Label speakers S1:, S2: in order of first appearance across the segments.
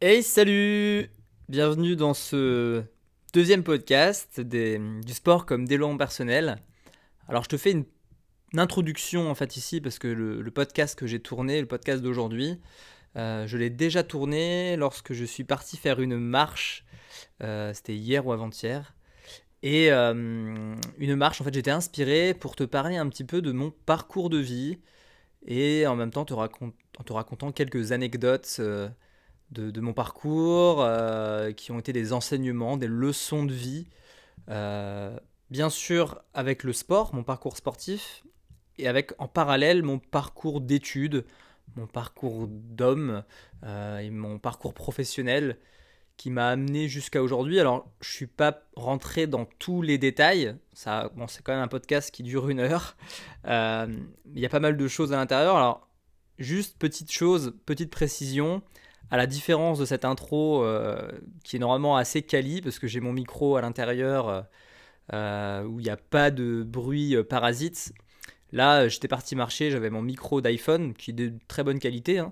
S1: Hey, salut Bienvenue dans ce deuxième podcast du sport comme développement personnel. Alors, je te fais une, introduction en fait ici parce que le, podcast que j'ai tourné, le podcast d'aujourd'hui, euh, je l'ai déjà tourné lorsque je suis parti faire une marche. euh, C'était hier ou avant-hier. Et euh, une marche, en fait, j'étais inspiré pour te parler un petit peu de mon parcours de vie et en même temps en te racontant quelques anecdotes. De, mon parcours, euh, qui ont été des enseignements, des leçons de vie. Euh, bien sûr, avec le sport, mon parcours sportif, et avec en parallèle mon parcours d'études, mon parcours d'homme euh, et mon parcours professionnel qui m'a amené jusqu'à aujourd'hui. Alors, je suis pas rentré dans tous les détails. Ça, bon, c'est quand même un podcast qui dure une heure. Il y a pas mal de choses à l'intérieur. Alors, juste petite chose, petite précision à la différence de cette intro euh, qui est normalement assez quali parce que j'ai mon micro à l'intérieur euh, euh, où il n'y a pas de bruit parasite. Là, j'étais parti marcher, j'avais mon micro d'iPhone qui est de très bonne qualité, hein.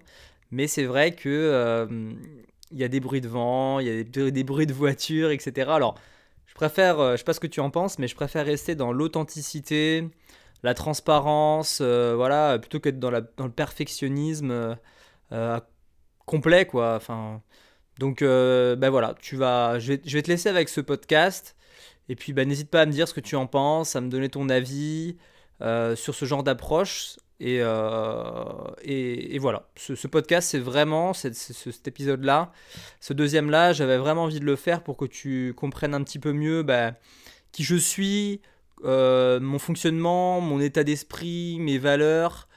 S1: mais c'est vrai que y a des bruits de vent, il y a des, bruits de voiture, etc. Alors, je préfère, je sais pas ce que tu en penses, mais je préfère rester dans l'authenticité, la transparence, voilà, plutôt qu'être dans, dans le perfectionnisme. Complet quoi. Enfin donc euh, ben voilà tu vas je vais, je vais te laisser avec ce podcast. Et puis ben, n'hésite pas à me dire ce que tu en penses à me donner ton avis euh, sur ce genre d'approche. Et, euh, et, et voilà. Ce, ce podcast c'est vraiment ce- cet épisode là ce deuxième là j'avais vraiment envie de le faire pour que tu comprennes un petit peu mieux ben, qui je suis mon fonctionnement mon état d'esprit mes valeurs.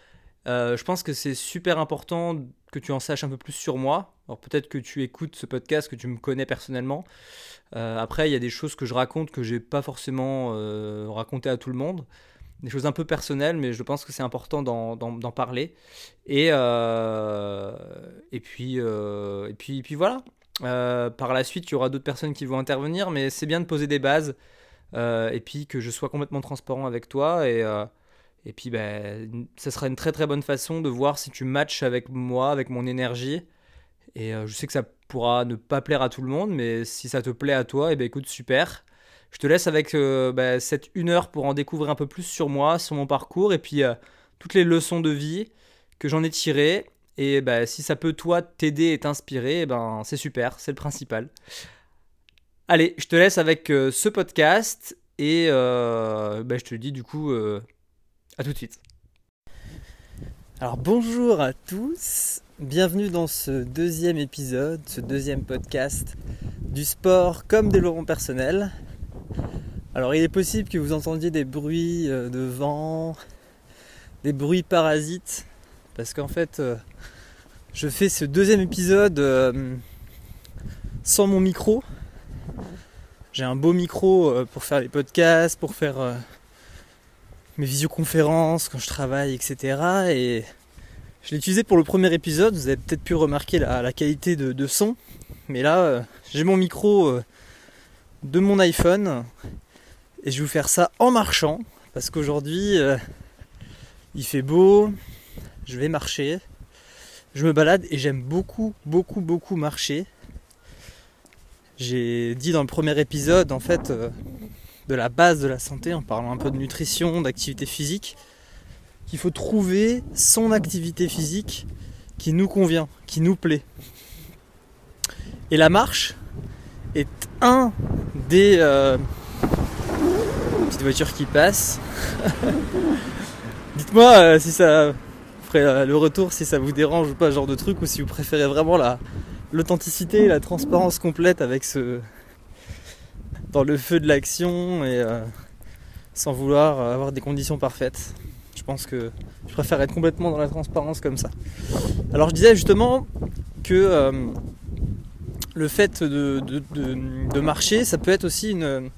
S1: Je pense que c'est super important que tu en saches un peu plus sur moi. Alors peut-être que tu écoutes ce podcast, que tu me connais personnellement. Euh, après, il y a des choses que je raconte que j'ai pas forcément euh, raconté à tout le monde. Des choses un peu personnelles, mais je pense que c'est important d'en, parler. Et, euh, puis, euh, et, puis, et puis voilà. Par la suite, il y aura d'autres personnes qui vont intervenir, mais c'est bien de poser des bases. et puis que je sois complètement transparent avec toi. Et, et puis, ben, ça sera une très très bonne façon de voir si tu matches avec moi, avec mon énergie. Et euh, je sais que ça pourra ne pas plaire à tout le monde, mais si ça te plaît à toi, et ben écoute, super. Je te laisse avec euh, ben, cette une heure pour en découvrir un peu plus sur moi, sur mon parcours, et puis euh, toutes les leçons de vie que j'en ai tirées. Et ben, si ça peut toi t'aider et t'inspirer, eh ben c'est super, c'est le principal. Allez, je te laisse avec ce podcast et ben, je te dis du coup à tout de suite. Alors bonjour à tous, bienvenue dans ce deuxième épisode, ce deuxième podcast du sport comme développement personnel. Alors il est possible que vous entendiez des bruits euh, de vent, des bruits parasites, parce qu'en fait euh, je fais ce deuxième épisode euh, sans mon micro. J'ai un beau micro pour faire les podcasts, pour faire mes visioconférences quand je travaille, etc. Et je l'ai utilisé pour le premier épisode. Vous avez peut-être pu remarquer la, qualité de, son. Mais là, euh, j'ai mon micro euh, de mon iPhone. Et je vais vous faire ça en marchant. Parce qu'aujourd'hui, euh, il fait beau. Je vais marcher. Je me balade et j'aime beaucoup, beaucoup, beaucoup marcher. J'ai dit dans le premier épisode, en fait, de la base de la santé, en parlant un peu de nutrition, d'activité physique, qu'il faut trouver son activité physique qui nous convient, qui nous plaît. Et la marche est un des euh, petites voitures qui passent. Dites-moi euh, si ça ferait euh, le retour, si ça vous dérange ou pas, genre de truc, ou si vous préférez vraiment la l'authenticité, la transparence complète avec ce dans le feu de l'action et euh, sans vouloir avoir des conditions parfaites. Je pense que je préfère être complètement dans la transparence comme ça. Alors je disais justement que euh, le fait de, marcher, ça peut être aussi une,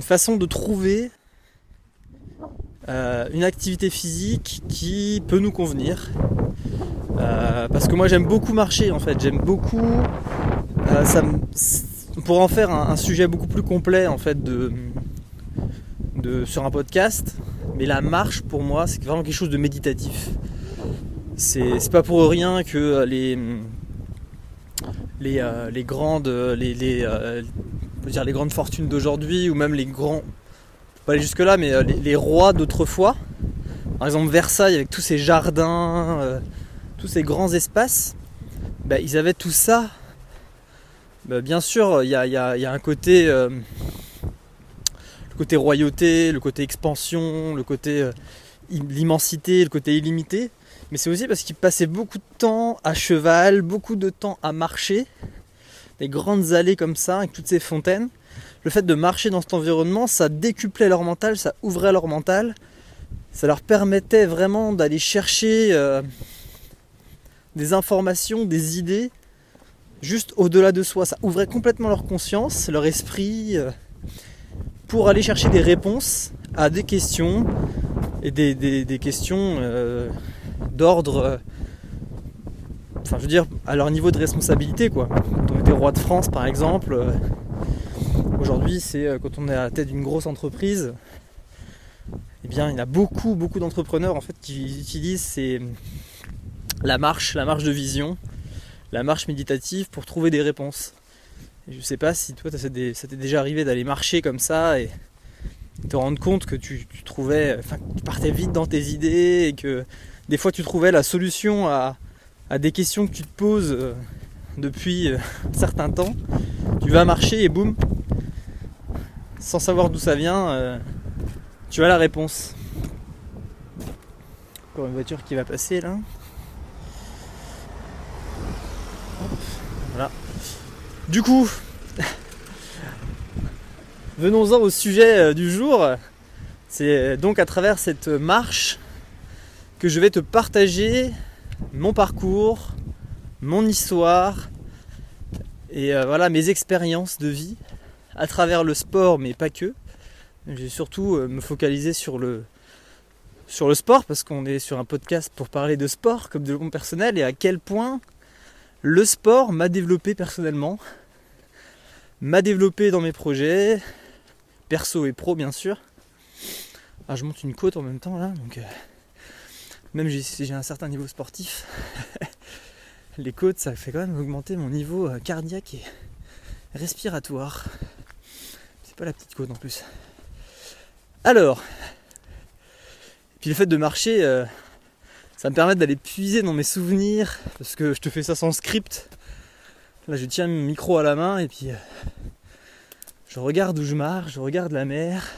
S1: façon de trouver euh, une activité physique qui peut nous convenir. Parce que moi j'aime beaucoup marcher en fait, j'aime beaucoup. ça me- pourrait en faire un, sujet beaucoup plus complet en fait de, sur un podcast. Mais la marche pour moi c'est vraiment quelque chose de méditatif. C'est pas pour rien que les, les, euh, les grandes, les, les, dire les grandes fortunes d'aujourd'hui, ou même les grands, pas aller jusque là, mais les, rois d'autrefois. Par exemple Versailles avec tous ces jardins, tous ces grands espaces, bah, ils avaient tout ça. Bah, bien sûr, il y a, un côté le côté royauté, le côté expansion, le côté euh, l'immensité, le côté illimité. Mais c'est aussi parce qu'il passait beaucoup de temps à cheval, beaucoup de temps à marcher, des grandes allées comme ça, avec toutes ces fontaines. Le fait de marcher dans cet environnement, ça décuplait leur mental, ça ouvrait leur mental, ça leur permettait vraiment d'aller chercher euh, des informations, des idées, juste au-delà de soi. Ça ouvrait complètement leur conscience, leur esprit. Euh, pour aller chercher des réponses à des questions et des, questions euh, d'ordre, euh, enfin je veux dire à leur niveau de responsabilité quoi. Quand on était roi de France par exemple, aujourd'hui c'est quand on est à la tête d'une grosse entreprise, eh bien il y a beaucoup beaucoup d'entrepreneurs en fait qui utilisent la marche, la marche de vision, la marche méditative pour trouver des réponses. Je sais pas si toi, ça t'est déjà arrivé d'aller marcher comme ça et te rendre compte que tu, trouvais, enfin, tu partais vite dans tes idées et que des fois tu trouvais la solution à, des questions que tu te poses euh, depuis euh, un certain temps. Tu vas marcher et boum, sans savoir d'où ça vient, euh, tu as la réponse. Encore une voiture qui va passer là. Voilà. Du coup, venons-en au sujet euh, du jour. C'est donc à travers cette marche que je vais te partager mon parcours, mon histoire et euh, voilà mes expériences de vie à travers le sport, mais pas que. J'ai surtout euh, me focaliser sur le, sur le sport parce qu'on est sur un podcast pour parler de sport comme de mon personnel et à quel point le sport m'a développé personnellement, m'a développé dans mes projets, perso et pro bien sûr. Ah, je monte une côte en même temps là, donc euh, même si j'ai un certain niveau sportif, les côtes ça fait quand même augmenter mon niveau euh, cardiaque et respiratoire. C'est pas la petite côte en plus. Alors, puis le fait de marcher, euh, ça me permet d'aller puiser dans mes souvenirs, parce que je te fais ça sans script. Là, je tiens mon micro à la main et puis euh, je regarde où je marche, je regarde la mer.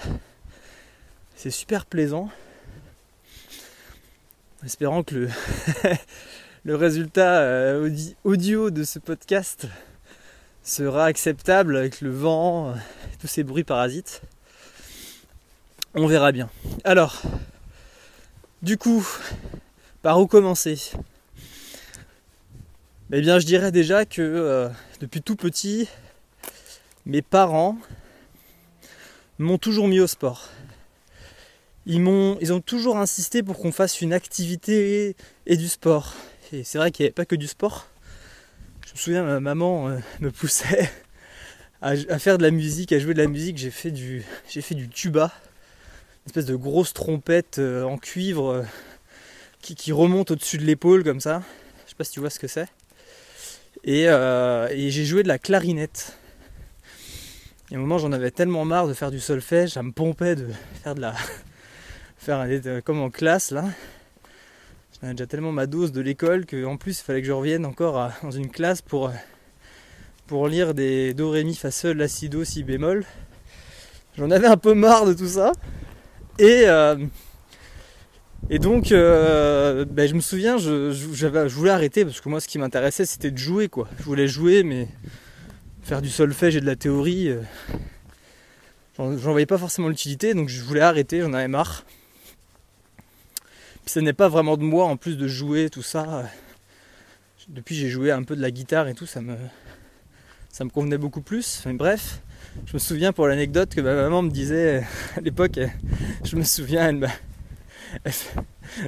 S1: C'est super plaisant. Espérant que le, résultat euh, audio de ce podcast sera acceptable avec le vent, et tous ces bruits parasites. On verra bien. Alors, du coup, par où commencer? Eh bien, je dirais déjà que euh, depuis tout petit, mes parents m'ont toujours mis au sport. Ils, ont toujours insisté pour qu'on fasse une activité et du sport. Et c'est vrai qu'il n'y avait pas que du sport. Je me souviens, ma maman euh, me poussait à, faire de la musique, à jouer de la musique. J'ai fait du, j'ai fait du tuba, une espèce de grosse trompette euh, en cuivre qui, remonte au-dessus de l'épaule comme ça. Je sais pas si tu vois ce que c'est. Euh, et, j'ai joué de la clarinette. Et à un moment, j'en avais tellement marre de faire du solfège, ça me pompait de faire de la. faire un, comme en classe là. J'en avais déjà tellement ma dose de l'école qu'en plus, il fallait que je revienne encore dans une classe pour, pour lire des Do, Ré, Mi, Fa, Sol, La, Si, Do, Si bémol. J'en avais un peu marre de tout ça. Et. Euh, et donc, euh, ben, je me souviens, je, voulais arrêter parce que moi, ce qui m'intéressait, c'était de jouer, quoi. Je voulais jouer, mais faire du solfège et de la théorie, euh, j'en voyais pas forcément l'utilité, donc je voulais arrêter, j'en avais marre. Puis ce n'est pas vraiment de moi, en plus de jouer, tout ça. Depuis, j'ai joué un peu de la guitare et tout, ça me, ça me convenait beaucoup plus. Mais bref, je me souviens pour l'anecdote que ma maman me disait à l'époque, je me souviens, elle m'a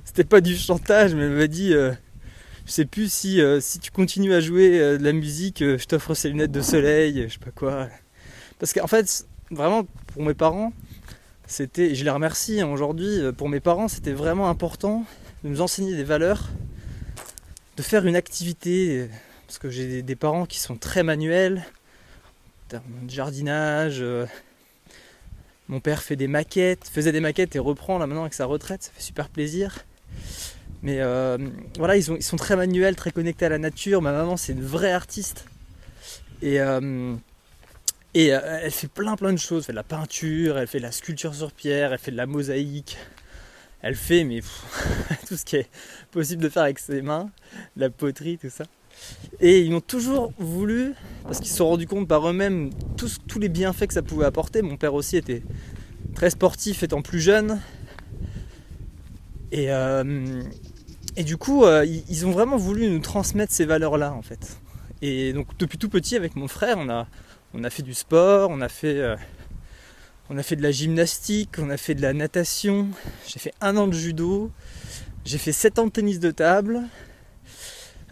S1: c'était pas du chantage, mais elle m'a dit euh, je sais plus si, euh, si tu continues à jouer euh, de la musique, je t'offre ces lunettes de soleil, je sais pas quoi. Parce qu'en fait, vraiment, pour mes parents, c'était, je les remercie hein, aujourd'hui, pour mes parents, c'était vraiment important de nous enseigner des valeurs, de faire une activité. Parce que j'ai des, parents qui sont très manuels, en termes de jardinage. Euh, mon père fait des maquettes, faisait des maquettes et reprend là maintenant avec sa retraite, ça fait super plaisir. Mais euh, voilà, ils, sont très manuels, très connectés à la nature. Ma maman, c'est une vraie artiste. Et, euh, et elle fait plein plein de choses. Elle fait de la peinture, elle fait de la sculpture sur pierre, elle fait de la mosaïque. Elle fait mais tout ce qui est possible de faire avec ses mains, la poterie, tout ça. Et ils ont toujours voulu, parce qu'ils se sont rendus compte par eux-mêmes tous, les bienfaits que ça pouvait apporter. Mon père aussi était très sportif étant plus jeune. Et, euh, du coup, euh, ils ont vraiment voulu nous transmettre ces valeurs-là en fait. Et donc depuis tout petit avec mon frère, on a, fait du sport, on a fait, euh, on a fait de la gymnastique, on a fait de la natation, j'ai fait un an de judo, j'ai fait 7 ans de tennis de table,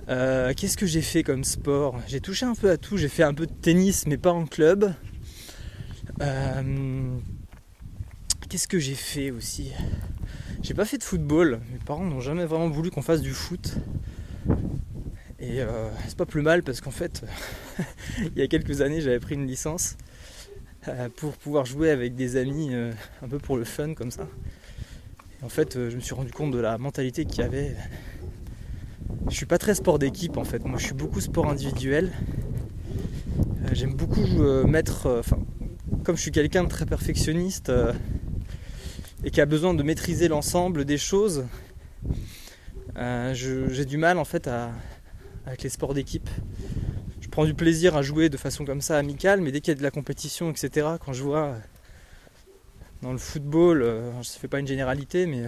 S1: euh, qu'est-ce que j'ai fait comme sport? J'ai touché un peu à tout. J'ai fait un peu de tennis, mais pas en club. Euh, qu'est-ce que j'ai fait aussi? J'ai pas fait de football. Mes parents n'ont jamais vraiment voulu qu'on fasse du foot. Et euh, c'est pas plus mal parce qu'en fait, il y a quelques années, j'avais pris une licence pour pouvoir jouer avec des amis un peu pour le fun comme ça. Et en fait, je me suis rendu compte de la mentalité qu'il y avait je suis pas très sport d'équipe en fait. Moi, je suis beaucoup sport individuel. Euh, j'aime beaucoup euh, mettre. Euh, enfin, comme je suis quelqu'un de très perfectionniste et qui a besoin de maîtriser l'ensemble des choses, j'ai du mal en fait avec les sports d'équipe. Je prends du plaisir à jouer de façon comme ça amicale, mais dès qu'il y a de la compétition, etc., quand je vois dans le football, je ne fais pas une généralité, mais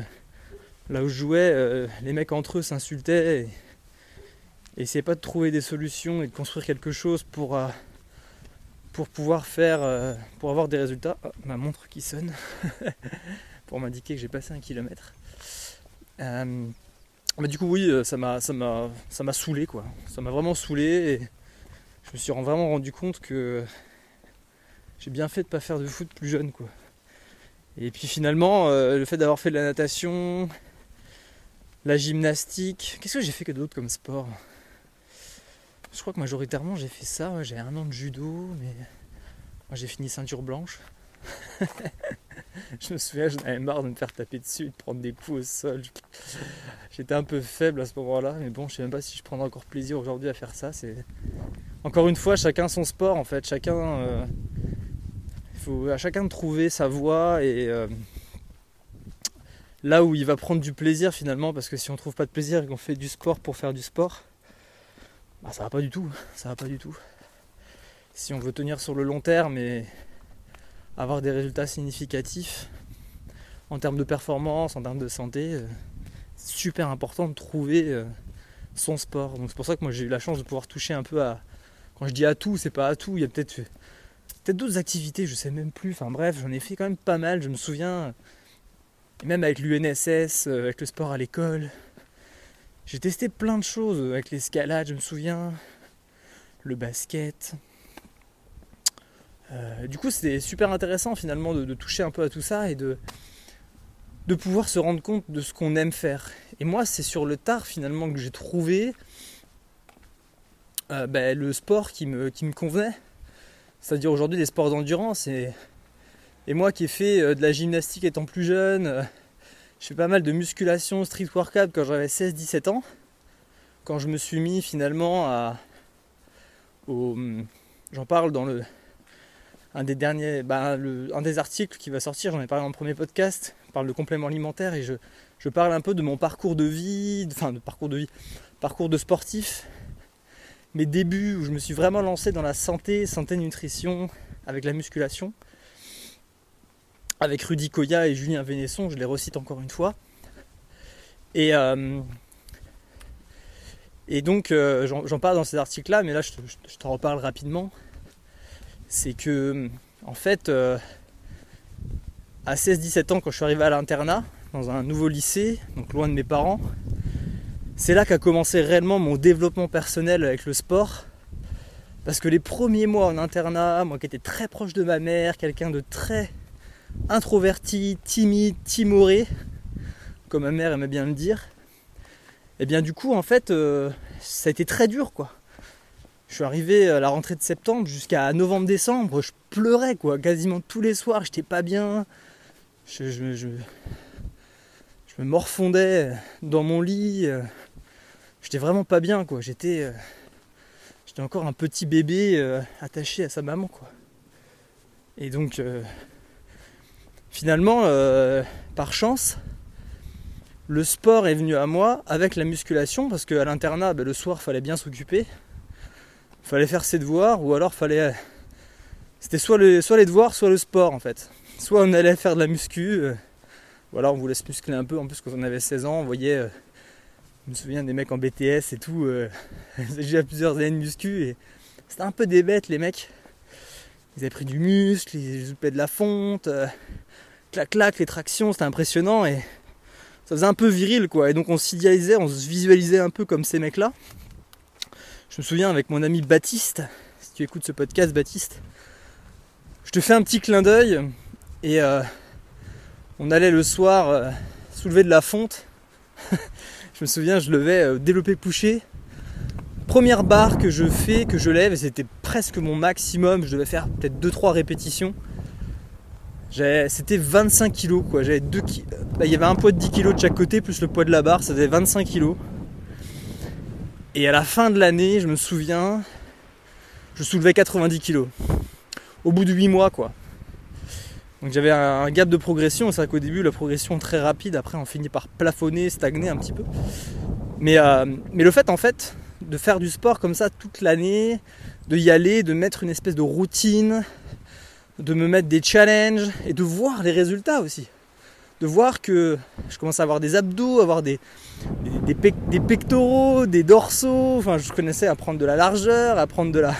S1: là où je jouais, les mecs entre eux s'insultaient. Et essayez pas de trouver des solutions et de construire quelque chose pour, euh, pouvoir faire, euh, pour avoir des résultats. Oh, ma montre qui sonne pour m'indiquer que j'ai passé un kilomètre. Euh, mais du coup oui, ça m'a, saoulé quoi. Ça m'a vraiment saoulé et je me suis vraiment rendu compte que j'ai bien fait de pas faire de foot plus jeune. Et puis finalement, le fait d'avoir fait de la natation, la gymnastique, qu'est-ce que j'ai fait que d'autre comme sport? Je crois que majoritairement j'ai fait ça. j'ai un an de judo, mais moi j'ai fini ceinture blanche. je me souviens, j'en avais marre de me faire taper dessus, de prendre des coups au sol. J'étais un peu faible à ce moment-là, mais bon, je sais même pas si je prendrai encore plaisir aujourd'hui à faire ça. Encore une fois chacun son sport en fait. Chacun, euh, il faut à chacun de trouver sa voie et euh, là où il va prendre du plaisir finalement, parce que si on trouve pas de plaisir et qu'on fait du sport pour faire du sport bah, ça va pas du tout, ça va pas du tout. Si on veut tenir sur le long terme et avoir des résultats significatifs en termes de performance, en termes de santé, euh, c'est super important de trouver euh, son sport. Donc c'est pour ça que moi j'ai eu la chance de pouvoir toucher un peu à. Quand je dis à tout, c'est pas à tout, il y a peut-être peut-être d'autres activités, je sais même plus. Enfin bref, j'en ai fait quand même pas mal. Je me souviens, même avec l'UNSS, euh, avec le sport à l'école, j'ai testé plein de choses avec l'escalade, je me souviens, le basket. Euh, du coup, c'était super intéressant finalement de, toucher un peu à tout ça et de, de pouvoir se rendre compte de ce qu'on aime faire. Et moi, c'est sur le tard finalement que j'ai trouvé euh, ben, le sport qui me, qui me convenait. C'est-à-dire aujourd'hui des sports d'endurance. Et, et moi qui ai fait euh, de la gymnastique étant plus jeune, je fais pas mal de musculation, street workout quand j'avais 16-17 ans. Quand je me suis mis finalement à. J'en parle dans le. Un des derniers. Bah, un des articles qui va sortir, j'en ai parlé dans le premier podcast, parle de compléments alimentaires et je, je parle un peu de mon parcours de vie, enfin de parcours de vie, parcours de sportif, mes débuts où je me suis vraiment lancé dans la santé, santé nutrition, avec la musculation avec Rudy Koya et Julien Vénesson, je les recite encore une fois. Et, euh, donc euh, j'en parle dans ces articles-là, mais là je, t'en reparle rapidement. C'est que en fait, euh, à 16-17 ans, quand je suis arrivé à l'internat, dans un nouveau lycée, donc loin de mes parents, c'est là qu'a commencé réellement mon développement personnel avec le sport. Parce que les premiers mois en internat, moi qui étais très proche de ma mère, quelqu'un de très introverti, timide, timoré, comme ma mère aimait bien le dire, et eh bien du coup en fait euh, ça a été très dur quoi.
S2: Je suis arrivé à la rentrée de septembre jusqu'à novembre-décembre, je pleurais quoi, quasiment tous les soirs, j'étais pas bien. Je, me morfondais dans mon lit. J'étais vraiment pas bien quoi. J'étais, j'étais encore un petit bébé euh, attaché à sa maman quoi. Et donc euh, finalement, euh, par chance, le sport est venu à moi avec la musculation parce qu'à l'internat, ben, le soir, fallait bien s'occuper fallait faire ses devoirs ou alors fallait. C'était soit, les devoirs, soit le sport en fait. Soit on allait faire de la muscu, euh, ou alors on voulait se muscler un peu. En plus, quand on avait 16 ans, on voyait. Euh, je me souviens des mecs en BTS et tout. Euh, j'ai déjà plusieurs années de muscu et c'était un peu des bêtes les mecs. Ils avaient pris du muscle, ils jouaient de la fonte, clac clac, les tractions, c'était impressionnant et ça faisait un peu viril quoi. Et donc on s'idéalisait, on se visualisait un peu comme ces mecs là. Je me souviens avec mon ami Baptiste, si tu écoutes ce podcast Baptiste, je te fais un petit clin d'œil et euh, on allait le soir euh, soulever de la fonte. je me souviens, je levais euh, développé couché. Première barre que je fais, que je lève, c'était presque mon maximum, je devais faire peut-être 2-3 répétitions. C'était 25 kg quoi, j'avais 2 bah, Il y avait un poids de 10 kg de chaque côté, plus le poids de la barre, ça faisait 25 kg. Et à la fin de l'année, je me souviens, je soulevais 90 kg. Au bout de 8 mois, quoi. Donc j'avais un gap de progression. C'est vrai qu'au début, la progression très rapide. Après, on finit par plafonner, stagner un petit peu. Mais, euh, mais le fait, en fait, de faire du sport comme ça toute l'année, de y aller, de mettre une espèce de routine, de me mettre des challenges et de voir les résultats aussi de voir que je commence à avoir des abdos, avoir des, des, pectoraux, des dorsaux. Enfin, je connaissais à prendre de la largeur, à prendre de la.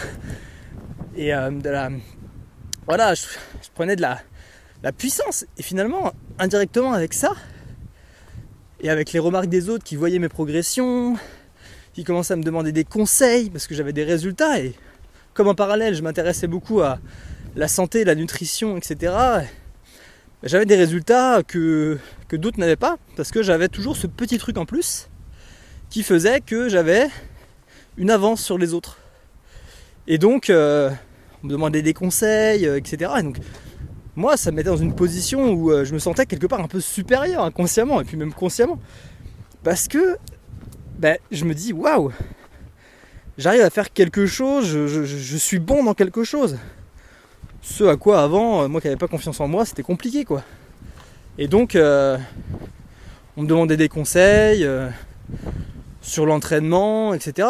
S2: Et euh, de la. Voilà, je, prenais de la, la puissance. Et finalement, indirectement avec ça, et avec les remarques des autres qui voyaient mes progressions, qui commençaient à me demander des conseils parce que j'avais des résultats. Et comme en parallèle, je m'intéressais beaucoup à la santé, la nutrition, etc j'avais des résultats que, d'autres n'avaient pas, parce que j'avais toujours ce petit truc en plus qui faisait que j'avais une avance sur les autres. Et donc, euh, on me demandait des conseils, euh, etc. Et donc, moi, ça me mettait dans une position où euh, je me sentais quelque part un peu supérieur, inconsciemment, et puis même consciemment. Parce que ben, je me dis, waouh, j'arrive à faire quelque chose, je suis bon dans quelque chose. Ce à quoi avant, euh, moi qui n'avais pas confiance en moi, c'était compliqué quoi. Et donc, euh, on me demandait des conseils euh, sur l'entraînement, etc.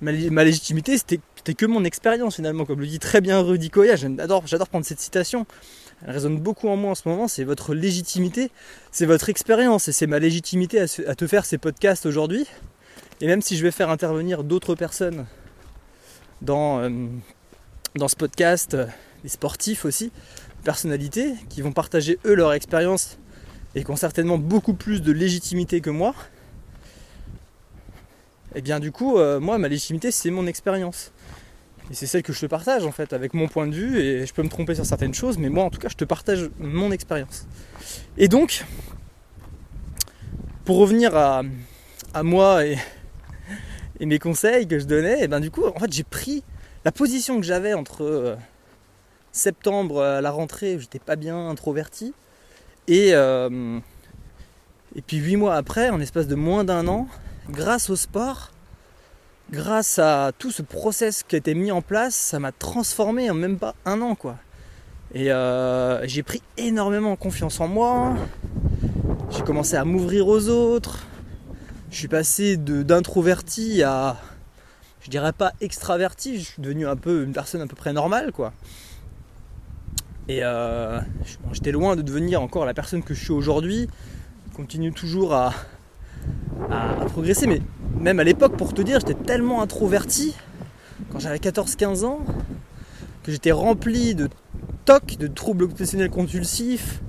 S2: ma, légitimité, c'était, que mon expérience finalement, comme le dit très bien Rudy Koya. J'adore, prendre cette citation. Elle résonne beaucoup en moi en ce moment. C'est votre légitimité, c'est votre expérience, et c'est ma légitimité à, te faire ces podcasts aujourd'hui. Et même si je vais faire intervenir d'autres personnes dans ce podcast, des sportifs aussi, personnalités, qui vont partager eux leur expérience et qui ont certainement beaucoup plus de légitimité que moi, et eh bien du coup, euh, moi, ma légitimité, c'est mon expérience. Et c'est celle que je te partage en fait, avec mon point de vue, et je peux me tromper sur certaines choses, mais moi en tout cas, je te partage mon expérience. Et donc, pour revenir à, moi et, mes conseils que je donnais, et eh bien du coup, en fait, j'ai pris la position que j'avais entre euh, septembre à la rentrée, j'étais pas bien introverti. Et, euh, puis huit mois après, en espace de moins d'un an, grâce au sport, grâce à tout ce process qui a été mis en place, ça m'a transformé en même pas un an quoi. Et euh, j'ai pris énormément confiance en moi. J'ai commencé à m'ouvrir aux autres. Je suis passé d'introverti à, je dirais pas extraverti. Je suis devenu un peu une personne à peu près normale quoi. Et euh, j'étais loin de devenir encore la personne que je suis aujourd'hui. Je continue toujours à, progresser, mais même à l'époque, pour te dire, j'étais tellement introverti quand j'avais 14-15 ans que j'étais rempli de TOC, de troubles obsessionnels compulsifs.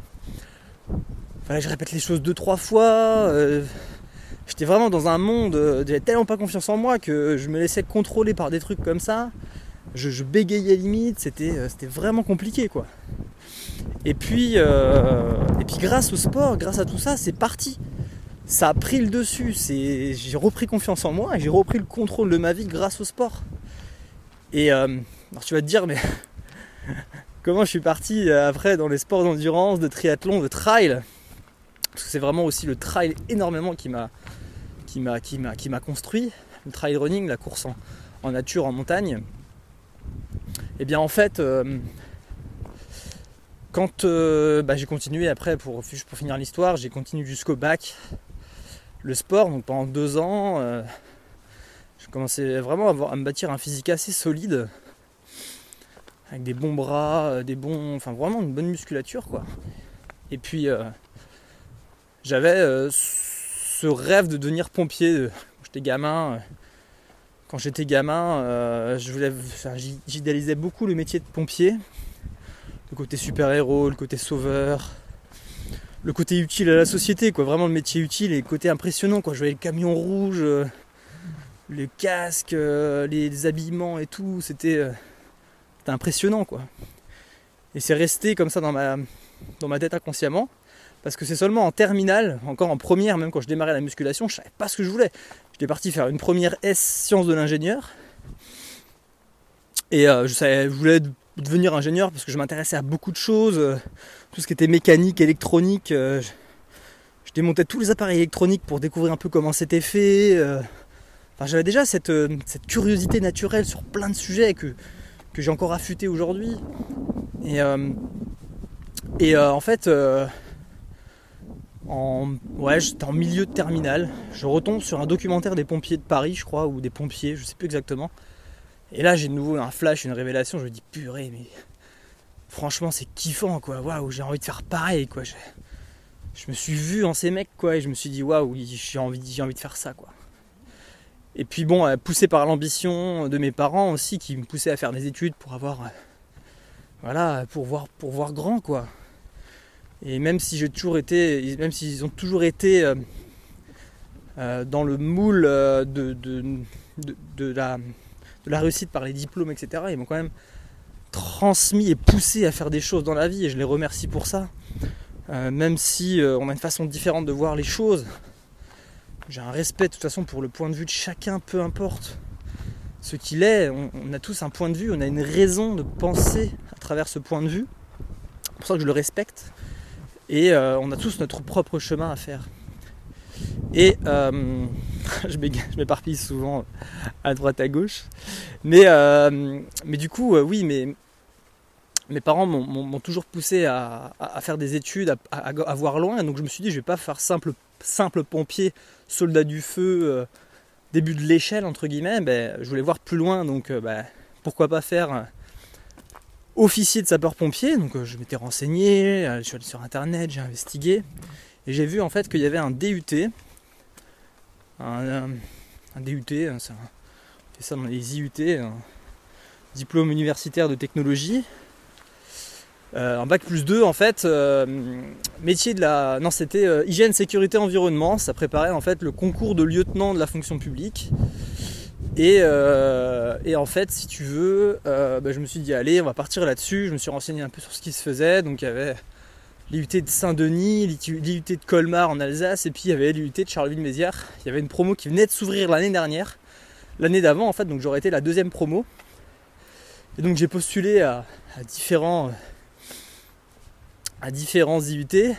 S2: Je répète les choses deux, trois fois. Euh, j'étais vraiment dans un monde, euh, j'avais tellement pas confiance en moi que je me laissais contrôler par des trucs comme ça je, bégayais limite, euh, c'était vraiment compliqué quoi. Et puis, euh, et puis grâce au sport, grâce à tout ça, c'est parti. Ça a pris le dessus, j'ai repris confiance en moi et j'ai repris le contrôle de ma vie grâce au sport. Et alors tu vas te dire, mais comment je suis parti après dans les sports d'endurance, de triathlon, de trail? Parce que c'est vraiment aussi le trail énormément qui m'a construit. Le trail running, la course en, nature, en montagne. Et eh bien en fait, quand bah, j'ai continué après pour, pour finir l'histoire, j'ai continué jusqu'au bac le sport, donc pendant deux ans, euh, je commençais vraiment à, me bâtir un physique assez solide, avec des bons bras, euh, des bons, enfin vraiment une bonne musculature quoi. Et puis euh, j'avais ce rêve de devenir pompier j'étais gamin. Quand j'étais gamin, voulais, j'idéalisais beaucoup le métier de pompier, le côté super héros, le côté sauveur le côté utile à la société, quoi. Vraiment le métier utile et le côté impressionnant, quoi. Je voyais le camion rouge, euh, le casque, euh, les, habillements et tout. C'était euh, impressionnant, quoi. Et c'est resté comme ça dans ma, dans ma tête inconsciemment. Parce que c'est seulement en terminale, encore en première, même quand je démarrais la musculation, je savais pas ce que je voulais. J'étais parti faire une première S sciences de l'ingénieur. Et je, savais, je voulais devenir ingénieur parce que je m'intéressais à beaucoup de choses tout ce qui était mécanique, électronique. Euh, je, démontais tous les appareils électroniques pour découvrir un peu comment c'était fait. Euh. Enfin, j'avais déjà cette, euh, curiosité naturelle sur plein de sujets que, que j'ai encore affûté aujourd'hui. Et en fait, ouais, j'étais en milieu de terminale. Je retombe sur un documentaire des pompiers de Paris, je crois, ou des pompiers, je sais plus exactement. Et là, j'ai de nouveau un flash, une révélation. Je me dis, purée, mais franchement c'est kiffant quoi waouh j'ai envie de faire pareil quoi je, me suis vu en ces mecs quoi et je me suis dit waouh j'ai envie j'ai envie de faire ça quoi et puis bon euh, poussé par l'ambition de mes parents aussi qui me poussaient à faire des études pour avoir euh, voilà pour voir pour voir grand quoi et même si j'ai toujours été même s'ils ont toujours été euh, dans le moule de, de, la, réussite par les diplômes etc ils m'ont quand même transmis et poussé à faire des choses dans la vie et je les remercie pour ça. Euh, même si euh, on a une façon différente de voir les choses. J'ai un respect de toute façon pour le point de vue de chacun, peu importe ce qu'il est. On, a tous un point de vue, on a une raison de penser à travers ce point de vue. C'est pour ça que je le respecte. Et euh, on a tous notre propre chemin à faire. Et je m'éparpille souvent à droite à gauche. Mais, mais du coup, oui, mais mes parents m'ont toujours poussé à, faire des études, à, voir loin. Donc je me suis dit, je vais pas faire simple, simple pompier, soldat du feu, euh, début de l'échelle, entre guillemets. Ben, je voulais voir plus loin, donc euh, ben, pourquoi pas faire euh, officier de sapeur-pompier. Donc je m'étais renseigné, je suis allé sur internet, j'ai investigué. Et j'ai vu en fait qu'il y avait un DUT. Un, DUT, hein, c'est ça dans les IUT, diplôme universitaire de technologie euh, un bac plus 2 en fait, euh, métier de la. Non, c'était euh, hygiène, sécurité, environnement. Ça préparait en fait le concours de lieutenant de la fonction publique. Et, en fait, si tu veux, bah, je me suis dit, allez, on va partir là-dessus. Je me suis renseigné un peu sur ce qui se faisait. Donc il y avait l'IUT de Saint-Denis, l'IUT de Colmar en Alsace, et puis il y avait l'IUT de Charleville-Mézières. Il y avait une promo qui venait de s'ouvrir l'année dernière, l'année d'avant en fait, donc j'aurais été la deuxième promo. Et donc j'ai postulé à différents à différents IUT.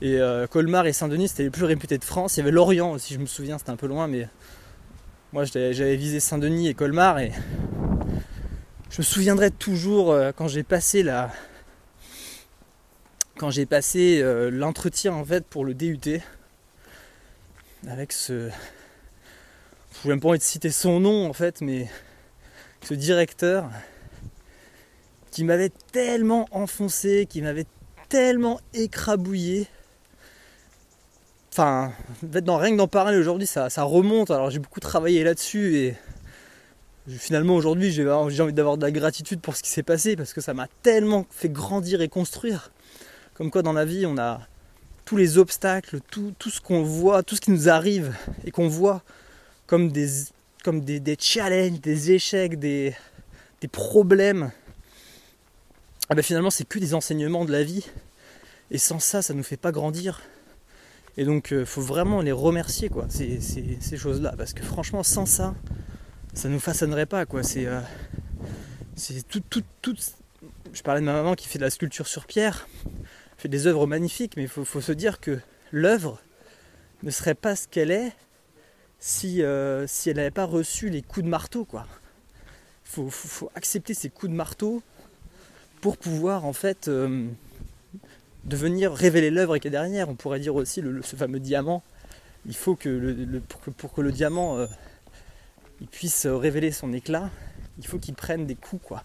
S2: Et euh, Colmar et Saint-Denis, c'était les plus réputés de France. Il y avait Lorient aussi, je me souviens, c'était un peu loin, mais moi j'avais visé Saint-Denis et Colmar. Et je me souviendrai toujours euh, quand j'ai passé la. Quand j'ai passé euh, l'entretien en fait pour le DUT avec ce. Je ne même pas envie de citer son nom en fait, mais ce directeur qui m'avait tellement enfoncé, qui m'avait tellement écrabouillé. Enfin, dans, rien que d'en parler aujourd'hui, ça, remonte. Alors j'ai beaucoup travaillé là-dessus et finalement aujourd'hui j'ai envie d'avoir de la gratitude pour ce qui s'est passé parce que ça m'a tellement fait grandir et construire. Comme quoi dans la vie on a tous les obstacles, tout, ce qu'on voit, tout ce qui nous arrive et qu'on voit comme des, challenges, des échecs, des, des problèmes ah ben finalement c'est que des enseignements de la vie. Et sans ça, ça ne nous fait pas grandir. Et donc euh, faut vraiment les remercier quoi, ces, ces, choses-là. Parce que franchement, sans ça, ça nous façonnerait pas quoi. C'est euh, c'est tout, tout, tout. Je parlais de ma maman qui fait de la sculpture sur pierre, fait des œuvres magnifiques, mais il faut, se dire que l'œuvre ne serait pas ce qu'elle est si, euh, si elle n'avait pas reçu les coups de marteau quoi. Faut accepter ces coups de marteau pour pouvoir en fait euh, devenir révéler l'œuvre qui est derrière. On pourrait dire aussi ce fameux diamant. Il faut que le, pour, que, le diamant euh, il puisse euh, révéler son éclat, il faut qu'il prenne des coups quoi.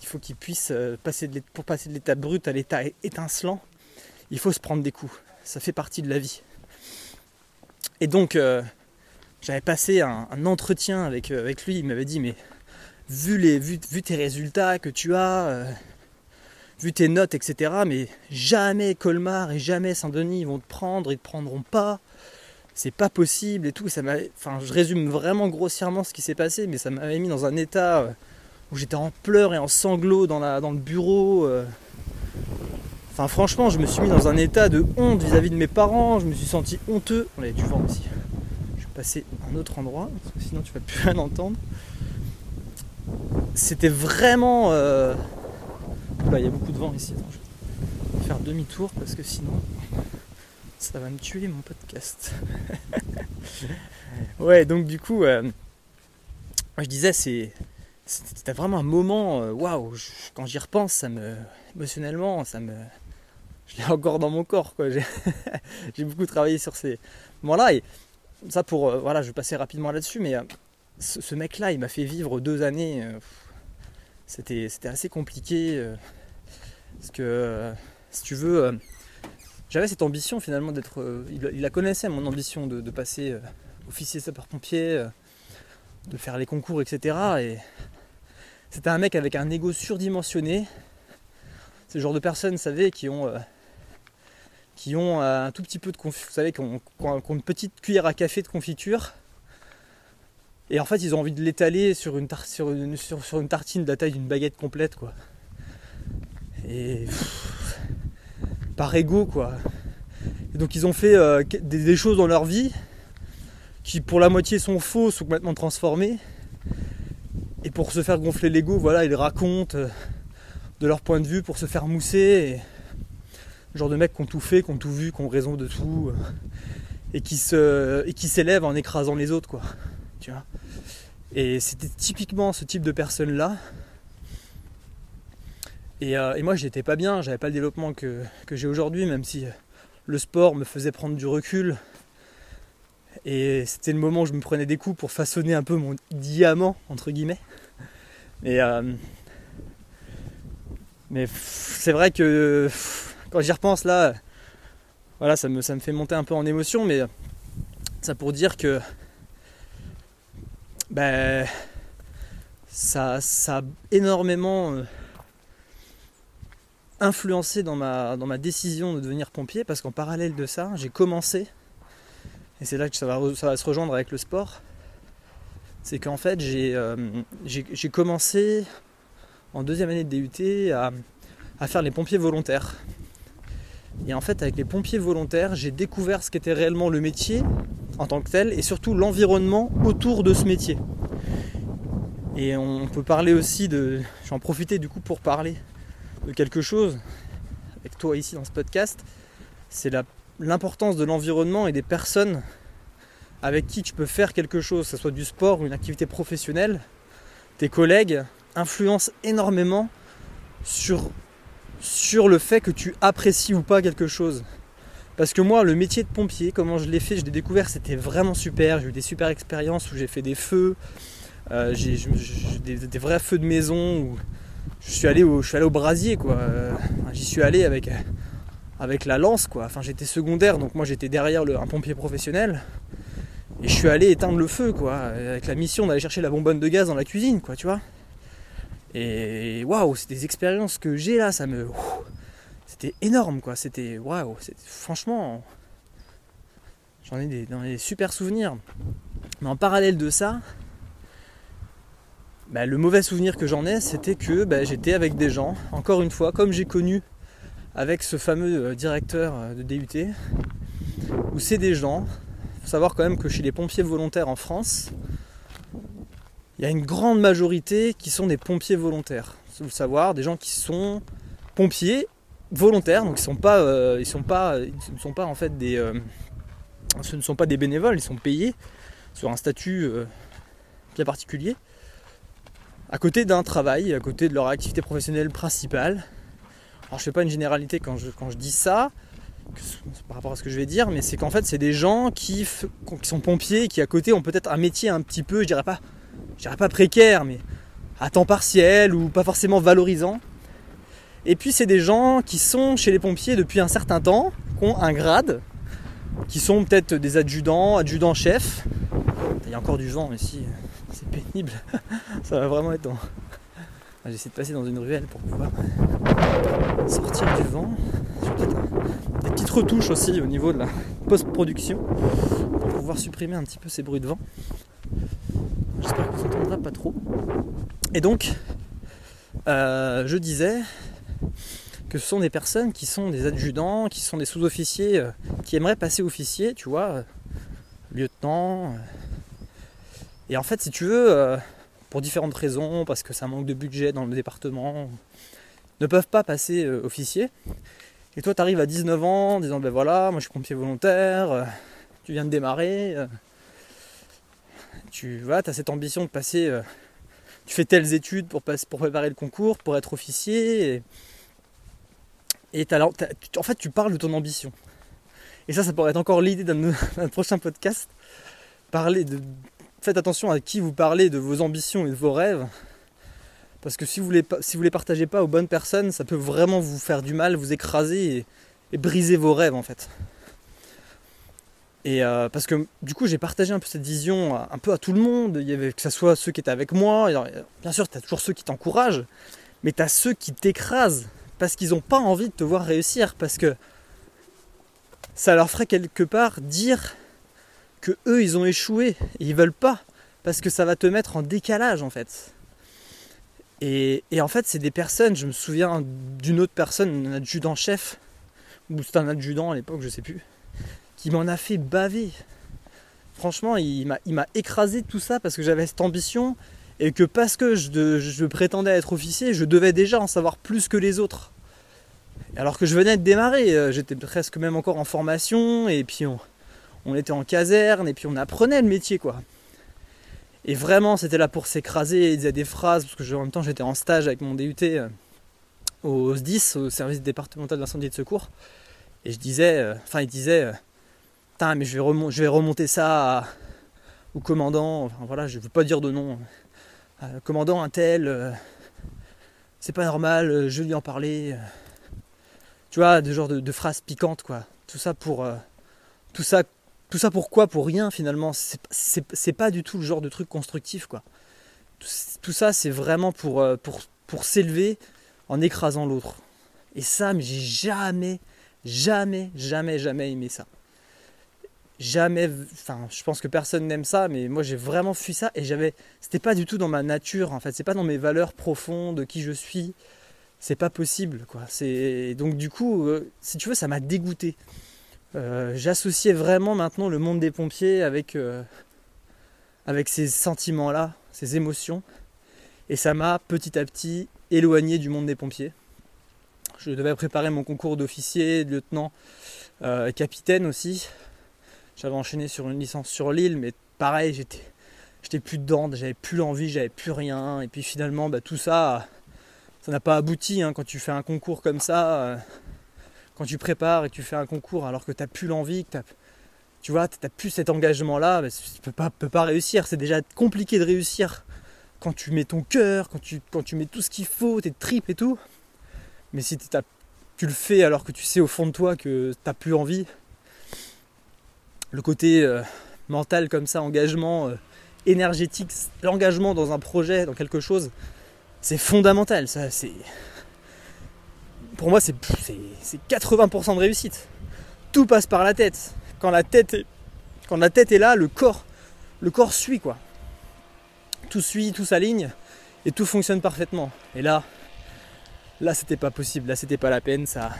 S2: Il faut qu'il puisse euh, passer de pour passer de l'état brut à l'état étincelant. Il faut se prendre des coups. Ça fait partie de la vie. Et donc j'avais passé un, entretien avec, lui. Il m'avait dit mais vu, les, vu, tes résultats que tu as, vu tes notes, etc. Mais jamais Colmar et jamais Saint-Denis vont te prendre, ils te prendront pas. C'est pas possible et tout. Ça enfin, je résume vraiment grossièrement ce qui s'est passé, mais ça m'avait mis dans un état euh, où j'étais en pleurs et en sanglots dans, la, dans le bureau. euh. Enfin, franchement, je me suis mis dans un état de honte vis-à-vis de mes parents. Je me suis senti honteux. On avait du vent aussi. Je vais passer à un autre endroit, parce que sinon tu vas plus rien entendre. C'était vraiment. euh, Oula, il y a beaucoup de vent ici. Attends, je vais faire demi-tour parce que sinon, ça va me tuer mon podcast. ouais, donc du coup, euh, je disais, c'est. C'était vraiment un moment, euh, waouh, je- quand j'y repense, ça me. émotionnellement, ça me. Je l'ai encore dans mon corps, quoi. J'ai j'ai beaucoup travaillé sur ces moments-là. Et ça, pour. euh, voilà, je vais passer rapidement là-dessus, mais euh, ce, ce mec-là, il m'a fait vivre deux années. euh, c'était c'était assez compliqué. Parce que, euh, si tu veux, euh, j'avais cette ambition finalement d'être. euh, il, la connaissait, mon ambition de, passer officier sapeur-pompier, de faire les concours, etc. Et c'était un mec avec un ego surdimensionné. C'est le genre de personnes, vous savez, qui ont. un tout petit peu de confiture, vous savez, qui ont, une petite cuillère à café de confiture. Et en fait, ils ont envie de l'étaler sur une, sur une tartine de la taille d'une baguette complète, quoi. Et par ego, quoi. Donc, ils ont fait euh, des, choses dans leur vie qui, pour la moitié, sont fausses ou complètement transformées. Et pour se faire gonfler l'ego, voilà, ils racontent euh, de leur point de vue pour se faire mousser. Genre de mecs qui ont tout fait, qui ont tout vu, qui ont raison de tout. euh, et qui et qui s'élèvent en écrasant les autres, quoi. Tu vois. Et c'était typiquement ce type de personne-là. Et, euh, et moi, j'étais pas bien, j'avais pas le développement que, que j'ai aujourd'hui, même si euh, le sport me faisait prendre du recul. Et c'était le moment où je me prenais des coups pour façonner un peu mon diamant, entre guillemets. Et, euh, mais pff, c'est vrai que quand j'y repense là, voilà, ça me, ça me fait monter un peu en émotion, mais ça pour dire que ben, ça, ça a énormément euh, influencé dans ma, dans ma décision de devenir pompier parce qu'en parallèle de ça, j'ai commencé, et c'est là que ça va, ça va se rejoindre avec le sport, c'est qu'en fait j'ai euh, commencé en deuxième année de DUT à, à faire les pompiers volontaires. Et en fait avec les pompiers volontaires, j'ai découvert ce qu'était réellement le métier en tant que tel et surtout l'environnement autour de ce métier. Et on peut parler aussi de. J'en profiter du coup pour parler de quelque chose avec toi ici dans ce podcast. C'est l'importance de l'environnement et des personnes avec qui tu peux faire quelque chose, que ce soit du sport ou une activité professionnelle. Tes collègues influencent énormément sur, sur le fait que tu apprécies ou pas quelque chose. Parce que moi, le métier de pompier, comment je l'ai fait, je l'ai découvert, c'était vraiment super. J'ai eu des super expériences où j'ai fait des feux, euh, j'ai des, des vrais feux de maison. Je suis allé au, je suis allé au brasier, quoi. Euh, J'y suis allé avec, avec la lance, quoi. Enfin, j'étais secondaire, donc moi j'étais derrière le- un pompier professionnel. Et je suis allé éteindre le feu, quoi, avec la mission d'aller chercher la bonbonne de gaz dans la cuisine, quoi, tu vois. Et waouh, c'est des expériences que j'ai là, ça me. C'était énorme, quoi. C'était waouh, franchement. J'en ai des super souvenirs. Mais en parallèle de ça, bah, le mauvais souvenir que j'en ai, c'était que bah, j'étais avec des gens, encore une fois, comme j'ai connu avec ce fameux euh, directeur euh, de DUT, où c'est des gens, faut savoir quand même que chez les pompiers volontaires en France, il y a une grande majorité qui sont des pompiers volontaires. Vous le savoir, des gens qui sont pompiers volontaires, donc ils sont pas, euh, sont pas, ils ne sont pas en fait des, ce ne sont pas des bénévoles, ils sont payés sur un statut euh, bien particulier, à côté d'un travail, à côté de leur activité professionnelle principale. Alors je fais pas une généralité quand je, dis ça, par rapport à ce que je vais dire, mais c'est qu'en fait c'est des gens qui, qui, sont pompiers, qui à côté ont peut-être un métier un petit peu, je dirais pas, je dirais pas précaire, mais à temps partiel ou pas forcément valorisant. Et puis c'est des gens qui sont chez les pompiers depuis un certain temps, qui ont un grade, qui sont peut-être des adjudants, adjudants-chefs. Il y a encore du vent ici, c'est pénible. Ça va vraiment être dans... J'essaie de passer dans une ruelle pour pouvoir sortir du vent. Des petites retouches aussi au niveau de la post-production pour pouvoir supprimer un petit peu ces bruits de vent. J'espère qu'on s'entendra pas trop. Et donc, euh, je disais que ce sont des personnes qui sont des adjudants, qui sont des sous-officiers, euh, qui aimeraient passer officier, tu vois, euh, lieutenant. Et en fait, si tu veux, pour différentes raisons, parce que ça manque de budget dans le département, ne peuvent pas passer officier. Et toi, tu arrives à 19 ans en disant, ben voilà, moi je suis pompier volontaire, tu viens de démarrer, tu vois, as cette ambition de passer, tu fais telles études pour, pour préparer le concours, pour être officier. Et, et en fait, tu parles de ton ambition. Et ça, ça pourrait être encore l'idée d'un prochain podcast. Parler de. Faites attention à qui vous parlez de vos ambitions et de vos rêves. Parce que si vous ne les, les partagez pas aux bonnes personnes, ça peut vraiment vous faire du mal, vous écraser et, briser vos rêves en fait. Et euh, parce que du coup, j'ai partagé un peu cette vision un peu à tout le monde. Il y avait, que ce soit ceux qui étaient avec moi. bien sûr, tu as toujours ceux qui t'encouragent, mais tu as ceux qui t'écrasent parce qu'ils n'ont pas envie de te voir réussir, parce que ça leur ferait quelque part dire que eux ils ont échoué et ils veulent pas, parce que ça va te mettre en décalage en fait. Et, en fait, c'est des personnes, je me souviens d'une autre personne, un adjudant-chef, ou c'était un adjudant à l'époque, je sais plus, qui m'en a fait baver. Franchement, il m'a écrasé tout ça parce que j'avais cette ambition et que parce que je, prétendais être officier, je devais déjà en savoir plus que les autres. Alors que je venais de démarrer, euh, j'étais presque même encore en formation, et puis on, était en caserne, et puis on apprenait le métier quoi. Et vraiment, c'était là pour s'écraser, il disait des phrases, parce que en même temps j'étais en stage avec mon DUT euh, au SDIS, au service départemental d'incendie et de secours, et je disais, euh, enfin il disait, putain mais je vais, remonter ça au commandant, enfin voilà, je ne veux pas dire de nom, euh, commandant un tel, euh, c'est pas normal, euh, je lui en parler. tu vois, de genre de, phrases piquantes, quoi. Tout ça pour. tout ça. Tout ça pourquoi? Pour rien finalement. C'est pas du tout le genre de truc constructif, quoi. Tout, ça, c'est vraiment pour, pour, pour s'élever en écrasant l'autre. Et ça, j'ai jamais, jamais, jamais, jamais aimé ça jamais enfin je pense que personne n'aime ça mais moi j'ai vraiment fui ça et j'avais c'était pas du tout dans ma nature en fait c'est pas dans mes valeurs profondes de qui je suis c'est pas possible quoi c'est donc du coup euh, si tu veux ça m'a dégoûté euh, j'associais vraiment maintenant le monde des pompiers avec euh, avec ces sentiments là ces émotions et ça m'a petit à petit éloigné du monde des pompiers je devais préparer mon concours d'officier de lieutenant capitaine aussi j'avais enchaîné sur une licence sur l'île, mais pareil, j'étais, j'étais plus dedans, j'avais plus l'envie, j'avais plus rien. Et puis finalement, bah, tout ça, ça n'a pas abouti. Hein, quand tu fais un concours comme ça, euh, quand tu prépares et tu fais un concours alors que tu n'as plus l'envie, que tu vois, tu n'as plus cet engagement-là, bah, tu peux pas, peux pas réussir. C'est déjà compliqué de réussir quand tu mets ton cœur, quand tu, mets tout ce qu'il faut, tes tripes et tout. Mais si tu le fais alors que tu sais au fond de toi que tu n'as plus envie, le côté euh, mental comme ça, engagement euh, énergétique, l'engagement dans un projet, dans quelque chose, c'est fondamental. Ça, c'est pour moi, c'est 80% de réussite. Tout passe par la tête. Quand la tête est, quand la tête est là, le corps, le corps suit quoi. Tout suit, tout s'aligne et tout fonctionne parfaitement. Et là, là, c'était pas possible. Là, c'était pas la peine. Ça,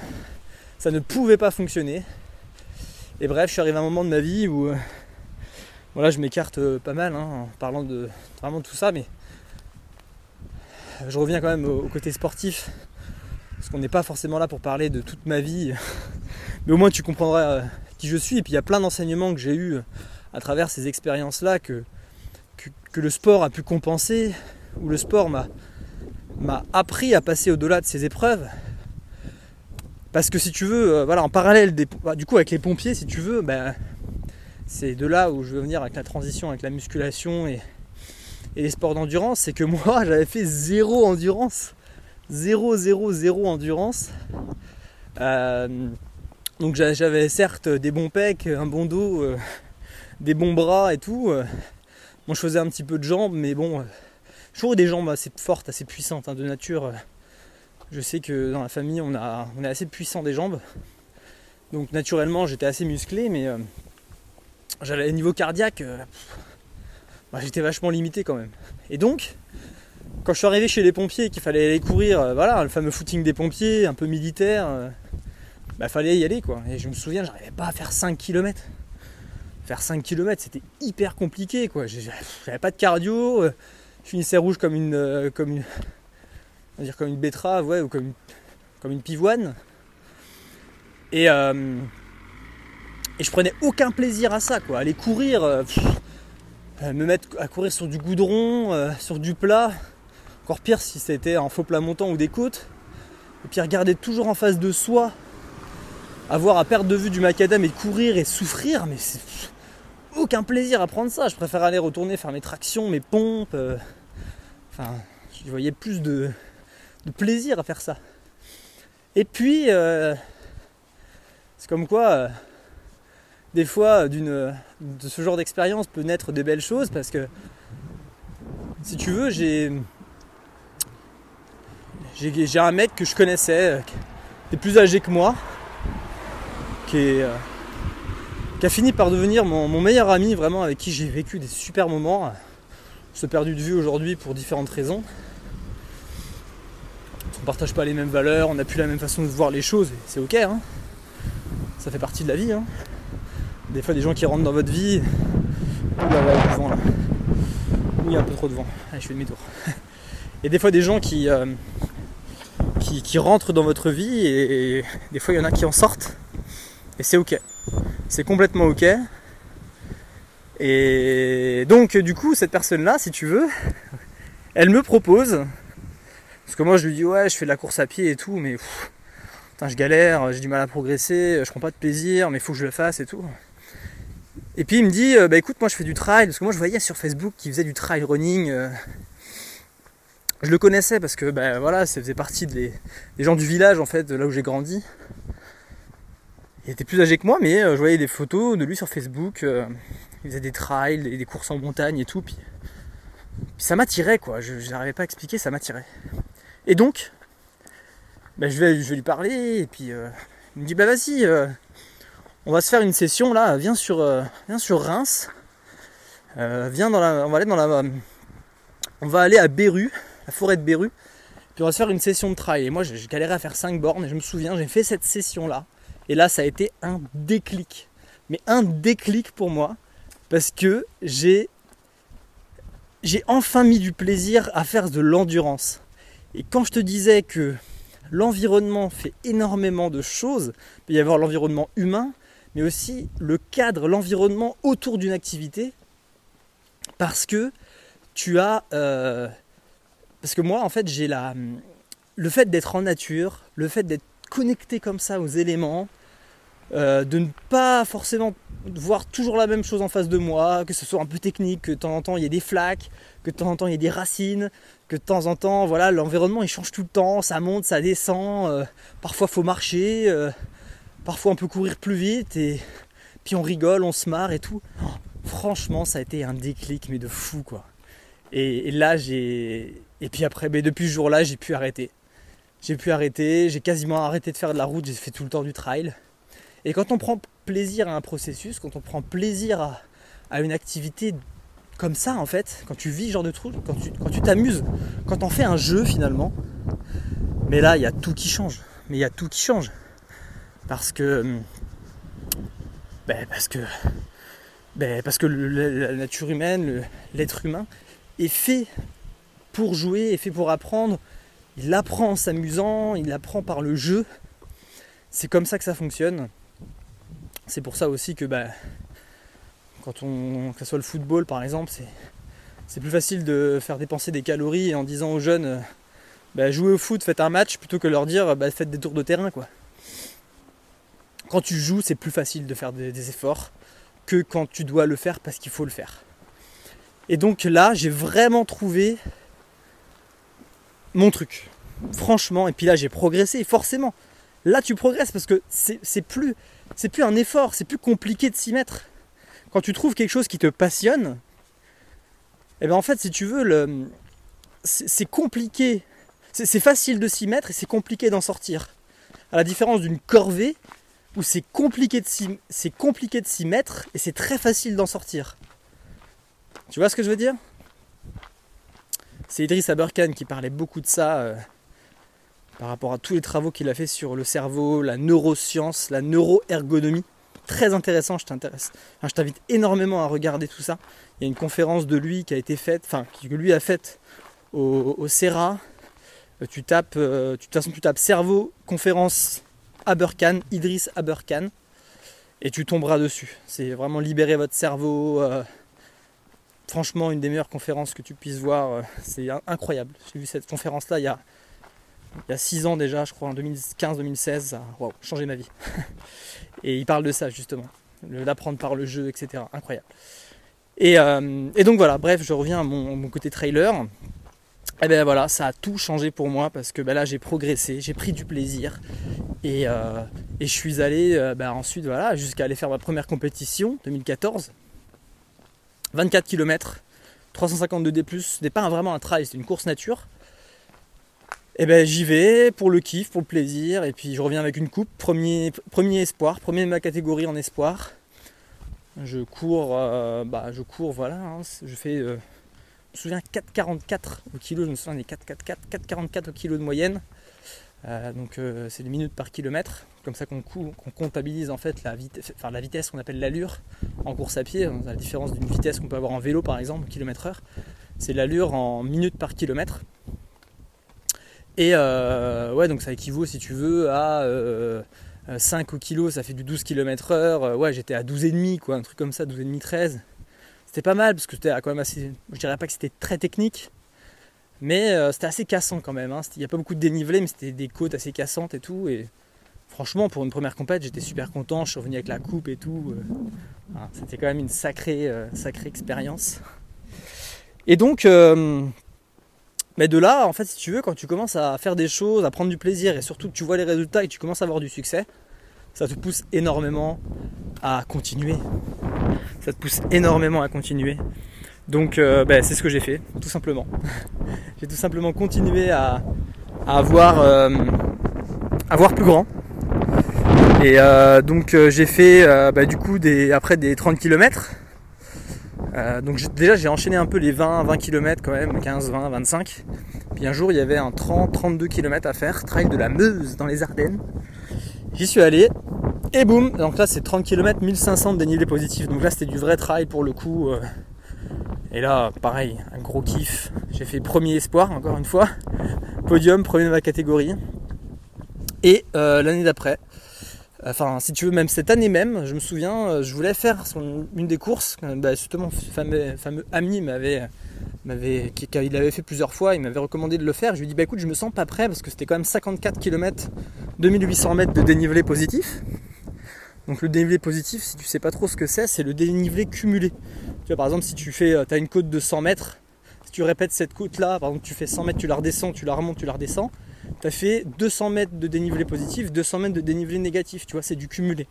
S2: ça ne pouvait pas fonctionner. Et bref, je suis arrivé à un moment de ma vie où, Voilà, je m'écarte euh, pas mal hein, en parlant de vraiment de tout ça, mais je reviens quand même au côté sportif. Parce qu'on n'est pas forcément là pour parler de toute ma vie. Mais au moins tu comprendras euh, qui je suis. Et puis il y a plein d'enseignements que j'ai eu à travers ces expériences-là que, le sport a pu compenser, où le sport m'a appris à passer au-delà de ces épreuves. Parce que si tu veux, euh, voilà, en parallèle bah, du coup avec les pompiers, si tu veux, ben, c'est de là où je veux venir avec la transition, avec la musculation et les sports d'endurance, c'est que moi j'avais fait zéro endurance. Zéro, zéro, zéro endurance. Euh, donc j'a- j'avais certes des bons pecs, un bon dos, euh, des bons bras et tout. euh. Moi je faisais un petit peu de jambes, mais bon, euh, toujours eu des jambes assez fortes, assez puissantes hein, de nature. Je sais que dans la famille on, a, on est assez puissant des jambes. Donc naturellement j'étais assez musclé, mais j'avais niveau cardiaque, bah, j'étais vachement limité quand même. Et donc, quand je suis arrivé chez les pompiers et qu'il fallait aller courir, euh, voilà, le fameux footing des pompiers, un peu militaire, euh, bah fallait y aller quoi. Et je me souviens, j'arrivais pas à faire 5 km. Faire 5 km, c'était hyper compliqué quoi. J'avais pas de cardio, euh, je finissais rouge comme une, comme une, on va dire comme une betterave, ouais, ou comme une, pivoine. Et, et je prenais aucun plaisir à ça quoi. Aller courir, me mettre à courir sur du goudron, sur du plat. Encore pire si c'était en faux plat montant ou des côtes. Et puis regarder toujours en face de soi, avoir à perdre de vue du macadam et courir et souffrir, mais c'est aucun plaisir à prendre ça. Je préfère aller retourner faire mes tractions, mes pompes. euh, Enfin, je voyais plus de, de plaisir à faire ça. Et puis, euh, c'est comme quoi, euh, des fois, d'une, de ce genre d'expérience peut naître des belles choses parce que, si tu veux, j'ai, j'ai, un mec que je connaissais, euh, qui est plus âgé que moi, qui, euh, a fini par devenir mon, meilleur ami, vraiment, avec qui j'ai vécu des super moments. On s'est perdu de vue aujourd'hui pour différentes raisons. On ne partage pas les mêmes valeurs, on n'a plus la même façon de voir les choses, c'est ok, hein. ça fait partie de la vie. hein. Des fois, des gens qui rentrent dans votre vie. Ouh il y a vent là. Il y a un peu trop de vent. Allez, je fais demi-tour. Et des fois, des gens qui, euh, qui, dans votre vie, et, des fois, il y en a qui en sortent. Et c'est ok. C'est complètement ok. Et donc, du coup, cette personne-là, si tu veux, elle me propose. Parce que moi, je lui dis, ouais, je fais de la course à pied et tout, mais putain, je galère, j'ai du mal à progresser, je prends pas de plaisir, mais faut que je le fasse et tout. Et puis il me dit, euh, bah écoute, moi je fais du trail, parce que moi je voyais sur Facebook qu'il faisait du trail running. euh. Je le connaissais parce que bah, voilà, ça faisait partie des, gens du village en fait, là où j'ai grandi. Il était plus âgé que moi, mais euh, je voyais des photos de lui sur Facebook. euh, il faisait des trails, des, des courses en montagne et tout. Puis, ça m'attirait quoi, je n'arrivais pas à expliquer, ça m'attirait. Et donc, bah, je, vais, lui parler, et puis euh, il me dit bah vas-y, on va se faire une session là, viens sur, viens sur Reims, viens dans la, on va aller dans la, on va aller à Béru, forêt de Béru, puis on va se faire une session de trail. Et moi j'ai galéré à faire 5 bornes, et je me souviens, j'ai fait cette session là, et là ça a été un déclic, mais un déclic pour moi, parce que j'ai, j'ai enfin mis du plaisir à faire de l'endurance. Et quand je te disais que l'environnement fait énormément de choses, il peut y avoir l'environnement humain, mais aussi le cadre, l'environnement autour d'une activité, parce que tu as... euh, parce que moi, en fait, j'ai la... Le fait d'être en nature, le fait d'être connecté comme ça aux éléments, euh, de ne pas forcément voir toujours la même chose en face de moi, que ce soit un peu technique, que de temps en temps il y ait des flaques, que de temps en temps il y ait des racines, que de temps en temps, voilà, l'environnement il change tout le temps, ça monte, ça descend, euh, parfois faut marcher, euh, parfois on peut courir plus vite et puis on rigole, on se marre et tout. Franchement, ça a été un déclic mais de fou quoi. Et là j'ai et puis après, mais depuis ce jour-là, j'ai pu arrêter. J'ai pu arrêter, j'ai quasiment arrêté de faire de la route, j'ai fait tout le temps du trail. Et quand on prend plaisir à un processus, quand on prend plaisir à, à une activité comme ça en fait, quand tu vis ce genre de truc, quand tu quand tu t'amuses, quand on fait un jeu finalement, mais là il y a tout qui change. Mais il y a tout qui change. Parce que ben, parce que ben, Parce que la nature humaine, l'être humain, est fait pour jouer, est fait pour apprendre. Il apprend en s'amusant, il apprend par le jeu. C'est comme ça que ça fonctionne. C'est pour ça aussi que bah, quand on, que ce soit le football par exemple, c'est, plus facile de faire dépenser des calories en disant aux jeunes euh, bah, jouez au foot, faites un match, plutôt que leur dire bah, faites des tours de terrain. quoi. Quand tu joues, c'est plus facile de faire des efforts que quand tu dois le faire parce qu'il faut le faire. Et donc là, j'ai vraiment trouvé mon truc. Franchement, et puis là, j'ai progressé, forcément. Là, tu progresses parce que c'est plus, plus un effort, c'est plus compliqué de s'y mettre. Quand tu trouves quelque chose qui te passionne, et eh bien en fait, si tu veux, c'est compliqué. C'est facile de s'y mettre et c'est compliqué d'en sortir. À la différence d'une corvée où c'est compliqué de s'y mettre et c'est très facile d'en sortir. Tu vois ce que je veux dire? C'est Idriss Aberkan qui parlait beaucoup de ça euh, par rapport à tous les travaux qu'il a fait sur le cerveau, la neuroscience, la neuroergonomie. Très intéressant, je t'intéresse. je t'invite énormément à regarder tout ça. Il y a une conférence de lui qui a été faite, enfin que lui a faite au, au CERA. Euh, tu tapes, euh, tu tapes cerveau, conférence Aberkan, Idriss Aberkan, et tu tomberas dessus. C'est vraiment libérer votre cerveau, franchement une des meilleures conférences que tu puisses voir. Euh, c'est incroyable. J'ai vu cette conférence-là il y a, il y 6 ans déjà, je crois, en 2015-2016. Ça a changé ma vie. Et il parle de ça justement, d'apprendre par le jeu, etc. Incroyable. Euh, et, donc voilà, bref, je reviens à mon, côté trailer. Et ben voilà, ça a tout changé pour moi parce que ben là j'ai progressé, j'ai pris du plaisir et, euh, je suis allé ben ensuite jusqu'à aller faire ma première compétition 2014 24 km, 352 D+, n'est pas vraiment un trail, c'est une course nature. Et eh ben j'y vais pour le kiff, pour le plaisir, et puis je reviens avec une coupe, premier, premier espoir, premier de ma catégorie en espoir. Je cours, euh, bah je cours, voilà, hein, je fais, euh, je me souviens 4,44 au kilo, je me souviens des 4,44, 4,44 au kilo de moyenne. Euh, donc c'est des minutes par kilomètre, comme ça qu'on comptabilise en fait la, vitesse, enfin, la vitesse qu'on appelle l'allure en course à pied, la différence d'une vitesse qu'on peut avoir en vélo par exemple, kilomètre heure, c'est l'allure en minutes par kilomètre. Et euh, ouais, donc ça équivaut si tu veux à 5 euh, au kilo, ça fait du 12 km heure. Ouais, j'étais à 12,5 quoi, un truc comme ça, 12,5, 13. C'était pas mal parce que c'était quand même assez. Je dirais pas que c'était très technique, mais euh, c'était assez cassant quand même. Hein. Il n'y a pas beaucoup de dénivelé, mais c'était des côtes assez cassantes et tout. Franchement, pour une première compète, j'étais super content. Je suis revenu avec la coupe et tout. Euh. c'était quand même une sacrée, euh, sacrée expérience. Et donc, mais de là, en fait, si tu veux, quand tu commences à faire des choses, à prendre du plaisir et surtout que tu vois les résultats et que tu commences à avoir du succès, ça te pousse énormément à continuer. Ça te pousse énormément à continuer. Donc euh, ben, c'est ce que j'ai fait, tout simplement. j'ai tout simplement continué à, avoir, euh, plus grand. Et euh, donc j'ai fait ben, du coup des, après des 30 km. donc déjà j'ai enchaîné un peu les 20, 20 km quand même, 15, 20, 25. Puis un jour il y avait un 30, 32 km à faire, trail de la Meuse dans les Ardennes. J'y suis allé et boum, donc là c'est 30 km, 1500 de dénivelé positif. Donc là c'était du vrai trail pour le coup. Et là, pareil, un gros kiff. J'ai fait premier espoir, encore une fois. Podium, premier de ma catégorie. Et euh, l'année d'après, enfin, si tu veux, même cette année même, je me souviens, euh, je voulais faire une des courses. Bah, justement, fameux, fameux ami m'avait, m'avait, il l'avait fait plusieurs fois, il m'avait recommandé de le faire. Je lui ai dit, bah écoute, je me sens pas prêt parce que c'était quand même 54 km, 2800 mètres de dénivelé positif. Donc le dénivelé positif, si tu sais pas trop ce que c'est, c'est le dénivelé cumulé par exemple, si tu fais, euh, as une côte de 100 mètres, si tu répètes cette côte-là, par exemple, tu fais 100 mètres, tu la redescends, tu la remontes, tu la redescends, tu as fait 200 mètres de dénivelé positif, 200 mètres de dénivelé négatif, tu vois, c'est du cumulé.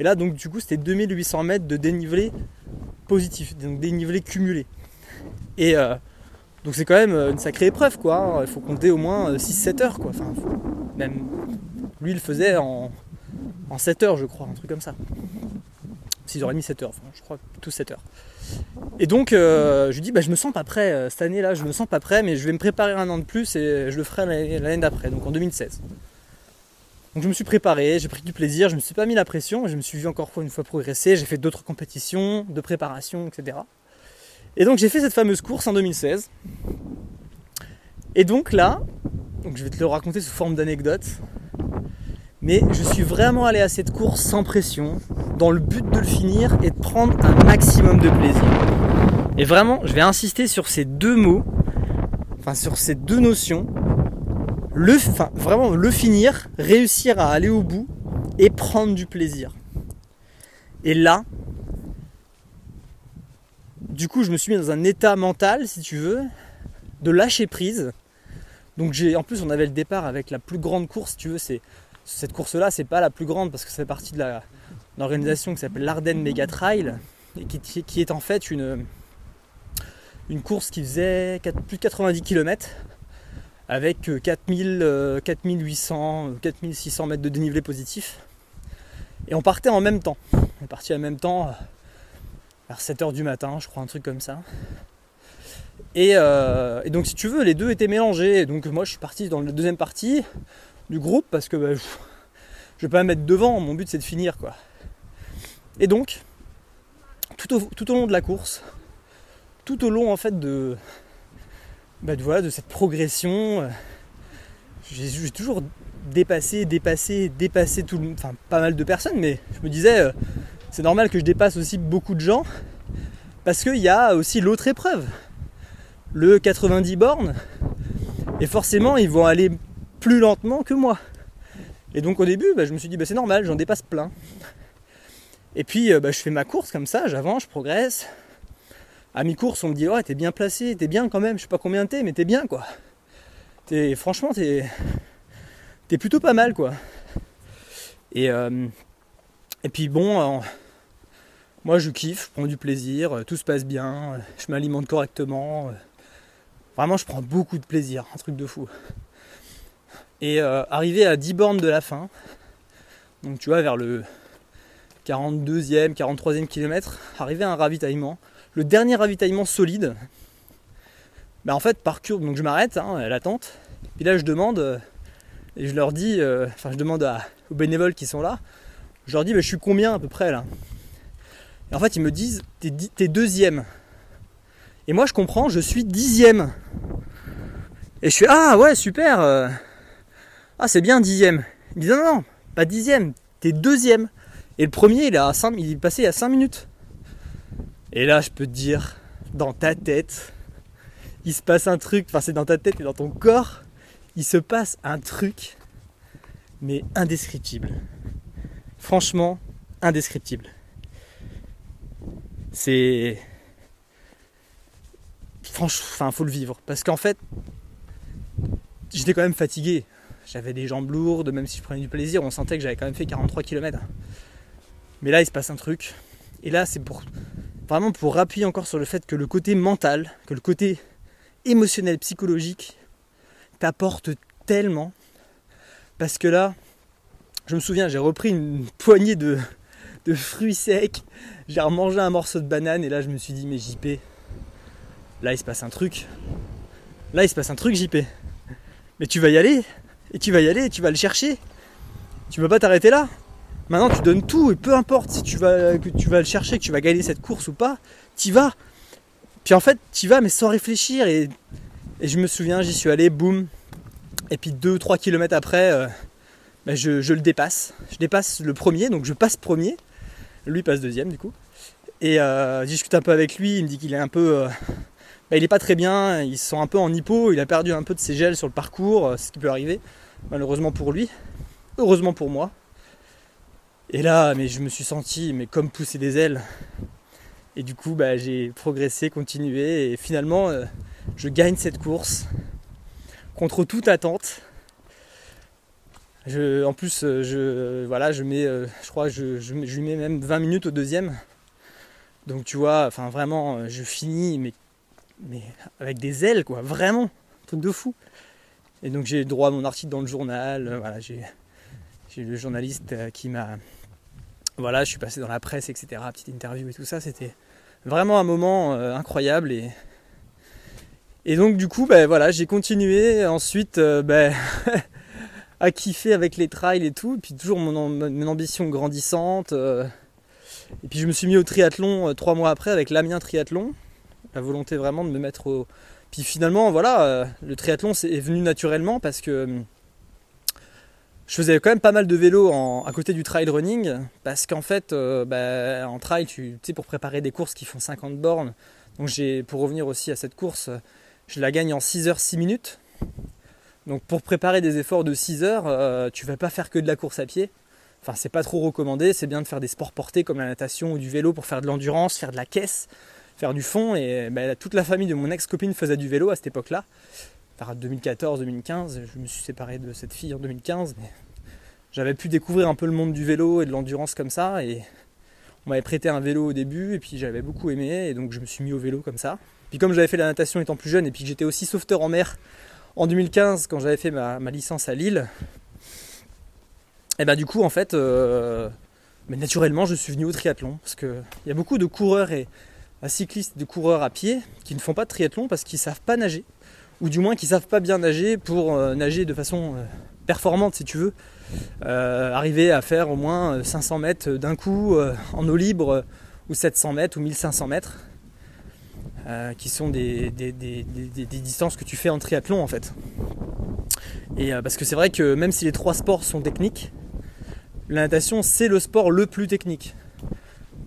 S2: Et là, donc, du coup, c'était 2800 mètres de dénivelé positif, donc dénivelé cumulé. Et euh, donc, c'est quand même euh, une sacrée épreuve, quoi. Il faut compter au moins 6-7 heures, quoi. Enfin, même lui, il le faisait en, en 7 heures, je crois, un truc comme ça. 6h30, 7h, enfin, je crois tous 7 heures. Et donc, euh, je lui dis, bah, je me sens pas prêt euh, cette année-là, je me sens pas prêt, mais je vais me préparer un an de plus et je le ferai l'année d'après, donc en 2016. Donc je me suis préparé, j'ai pris du plaisir, je me suis pas mis la pression, je me suis vu encore une fois progresser, j'ai fait d'autres compétitions, de préparation, etc. Et donc j'ai fait cette fameuse course en 2016. Et donc là, je vais te le raconter sous forme d'anecdote, mais je suis vraiment allé à cette course sans pression, dans le but de le finir et de prendre un maximum de plaisir. Et vraiment, je vais insister sur ces deux mots, enfin sur ces deux notions, le, vraiment le finir, réussir à aller au bout et prendre du plaisir. Et là, du coup, je me suis mis dans un état mental, si tu veux, de lâcher prise. Donc j'ai, en plus, on avait le départ avec la plus grande course, si tu veux, c'est cette course-là, c'est pas la plus grande parce que fait partie de l'organisation qui s'appelle l'Ardennes Mega Trail et qui, est en fait une, une course qui faisait plus de 90 km avec 4000, 4800, 4600 mètres de dénivelé positif. Et on partait en même temps. On est parti en même temps vers 7h du matin, je crois, un truc comme ça. Euh, et, donc si tu veux, les deux étaient mélangés. Donc moi je suis parti dans la deuxième partie du groupe parce que bah, je vais pas me mettre devant, mon but c'est de finir quoi. Et donc, tout au, long de la course, tout au long en fait de, bah, voilà, de cette progression, euh, j'ai toujours dépassé, dépassé, dépassé tout le, enfin pas mal de personnes, mais je me disais, euh, c'est normal que je dépasse aussi beaucoup de gens, parce qu'il y a aussi l'autre épreuve, le 90 bornes, et forcément ils vont aller plus lentement que moi. Et donc au début, bah, je me suis dit, bah, c'est normal, j'en dépasse plein. Et puis euh, bah, je fais ma course comme ça, j'avance, je progresse, à mi-course, on me dit Ouais, t'es bien placé, t'es bien quand même, je sais pas combien t'es, mais t'es bien quoi. T'es, franchement, t'es, plutôt pas mal quoi. Et, euh, et puis bon, moi je kiffe, je prends du plaisir, tout se passe bien, je m'alimente correctement. Vraiment, je prends beaucoup de plaisir, un truc de fou. Et euh, arrivé à 10 bornes de la fin, donc tu vois, vers le 42e, 43e kilomètre, arrivé à un ravitaillement, le dernier ravitaillement solide, bah en fait par courbe, donc je m'arrête hein, à l'attente, puis là je demande, euh, et je leur dis, euh, enfin je demande aux bénévoles qui sont là, je leur dis bah, je suis combien à peu près là? Et en fait ils me disent t'es, deuxième. Et moi je comprends, je suis dixième. Et je suis ah ouais super Ah c'est bien dixième. Ils disent non non, pas dixième, t'es deuxième. Et le premier il, est à 5, il est passé à 5 minutes. Et là, je peux te dire, dans ta tête, il se passe un truc, enfin c'est dans ta tête et dans ton corps, il se passe un truc, mais indescriptible. Franchement, indescriptible. C'est... Franchement, enfin, faut le vivre. Parce qu'en fait, j'étais quand même fatigué. J'avais des jambes lourdes, même si je prenais du plaisir, on sentait que j'avais quand même fait 43 km. Mais là, il se passe un truc. Et là, c'est pour vraiment pour appuyer encore sur le fait que le côté mental, que le côté émotionnel, psychologique, t'apporte tellement. Parce que là, je me souviens, j'ai repris une poignée de, fruits secs, j'ai remangé un morceau de banane et là je me suis dit mais JP, là il se passe un truc. Là il se passe un truc JP. Mais tu vas y aller, et tu vas y aller, tu vas le chercher. Tu vas pas t'arrêter là. Maintenant, tu donnes tout et peu importe si tu vas, que tu vas le chercher, que tu vas gagner cette course ou pas, tu vas. Puis en fait, tu vas mais sans réfléchir. Et, je me souviens, j'y suis allé, boum. Et puis 2-3 km après, euh, ben, je, le dépasse. Je dépasse le premier, donc je passe premier. Lui passe deuxième du coup. Et euh, je discute un peu avec lui, il me dit qu'il est un peu. Euh, ben, il est pas très bien, il se sent un peu en hypo, il a perdu un peu de ses gels sur le parcours, ce qui peut arriver, malheureusement pour lui. Heureusement pour moi, et là, mais je me suis senti comme pousser des ailes. Et du coup, bah, j'ai progressé, continué, et finalement, euh, je gagne cette course contre toute attente. En plus, euh, je, voilà, je mets, euh, même 20 minutes au deuxième. Donc tu vois, enfin vraiment, je finis, mais, mais avec des ailes, quoi, vraiment, un truc de fou. Et donc j'ai droit à mon article dans le journal, voilà, j'ai, j'ai le journaliste qui m'a voilà, je suis passé dans la presse, etc. Petite interview et tout ça, c'était vraiment un moment euh, incroyable et et donc du coup, ben voilà, j'ai continué ensuite euh, ben, à kiffer avec les trails et tout. Et puis toujours mon, ambition grandissante. euh. et puis je me suis mis au triathlon euh, trois mois après avec l'Amiens Triathlon. La volonté vraiment de me mettre au. Puis finalement, voilà, euh, le triathlon est venu naturellement parce que hum, je faisais quand même pas mal de vélo en- à côté du trail running. Parce qu'en fait, euh, bah, en trail, tu tu sais, pour préparer des courses qui font 50 bornes. Donc j'ai, pour revenir aussi à cette course, je la gagne en 6 heures 6 minutes. Donc pour préparer des efforts de 6 heures, euh, tu vas pas faire que de la course à pied. Enfin, c'est pas trop recommandé. C'est bien de faire des sports portés comme la natation ou du vélo pour faire de l'endurance, faire de la caisse, faire du fond. Et bah, toute la famille de mon ex-copine faisait du vélo à cette époque-là. Vers 2014-2015, je me suis séparé de cette fille en 2015, mais j'avais pu découvrir un peu le monde du vélo et de l'endurance comme ça. Et on m'avait prêté un vélo au début, et puis j'avais beaucoup aimé, et donc je me suis mis au vélo comme ça. Puis comme j'avais fait la natation étant plus jeune, et puis que j'étais aussi sauveteur en mer en 2015 quand j'avais fait ma, ma licence à Lille, et ben du coup en fait, euh, mais naturellement je suis venu au triathlon parce que il y a beaucoup de coureurs et cyclistes, de coureurs à pied qui ne font pas de triathlon parce qu'ils savent pas nager, ou du moins qu'ils savent pas bien nager pour euh, nager de façon euh, performante si tu veux, Euh, arriver à faire au moins 500 mètres d'un coup en eau libre ou 700 mètres ou 1500 mètres. qui sont des, distances que tu fais en triathlon en fait. Et parce que c'est vrai que même si les trois sports sont techniques, la natation c'est le sport le plus technique.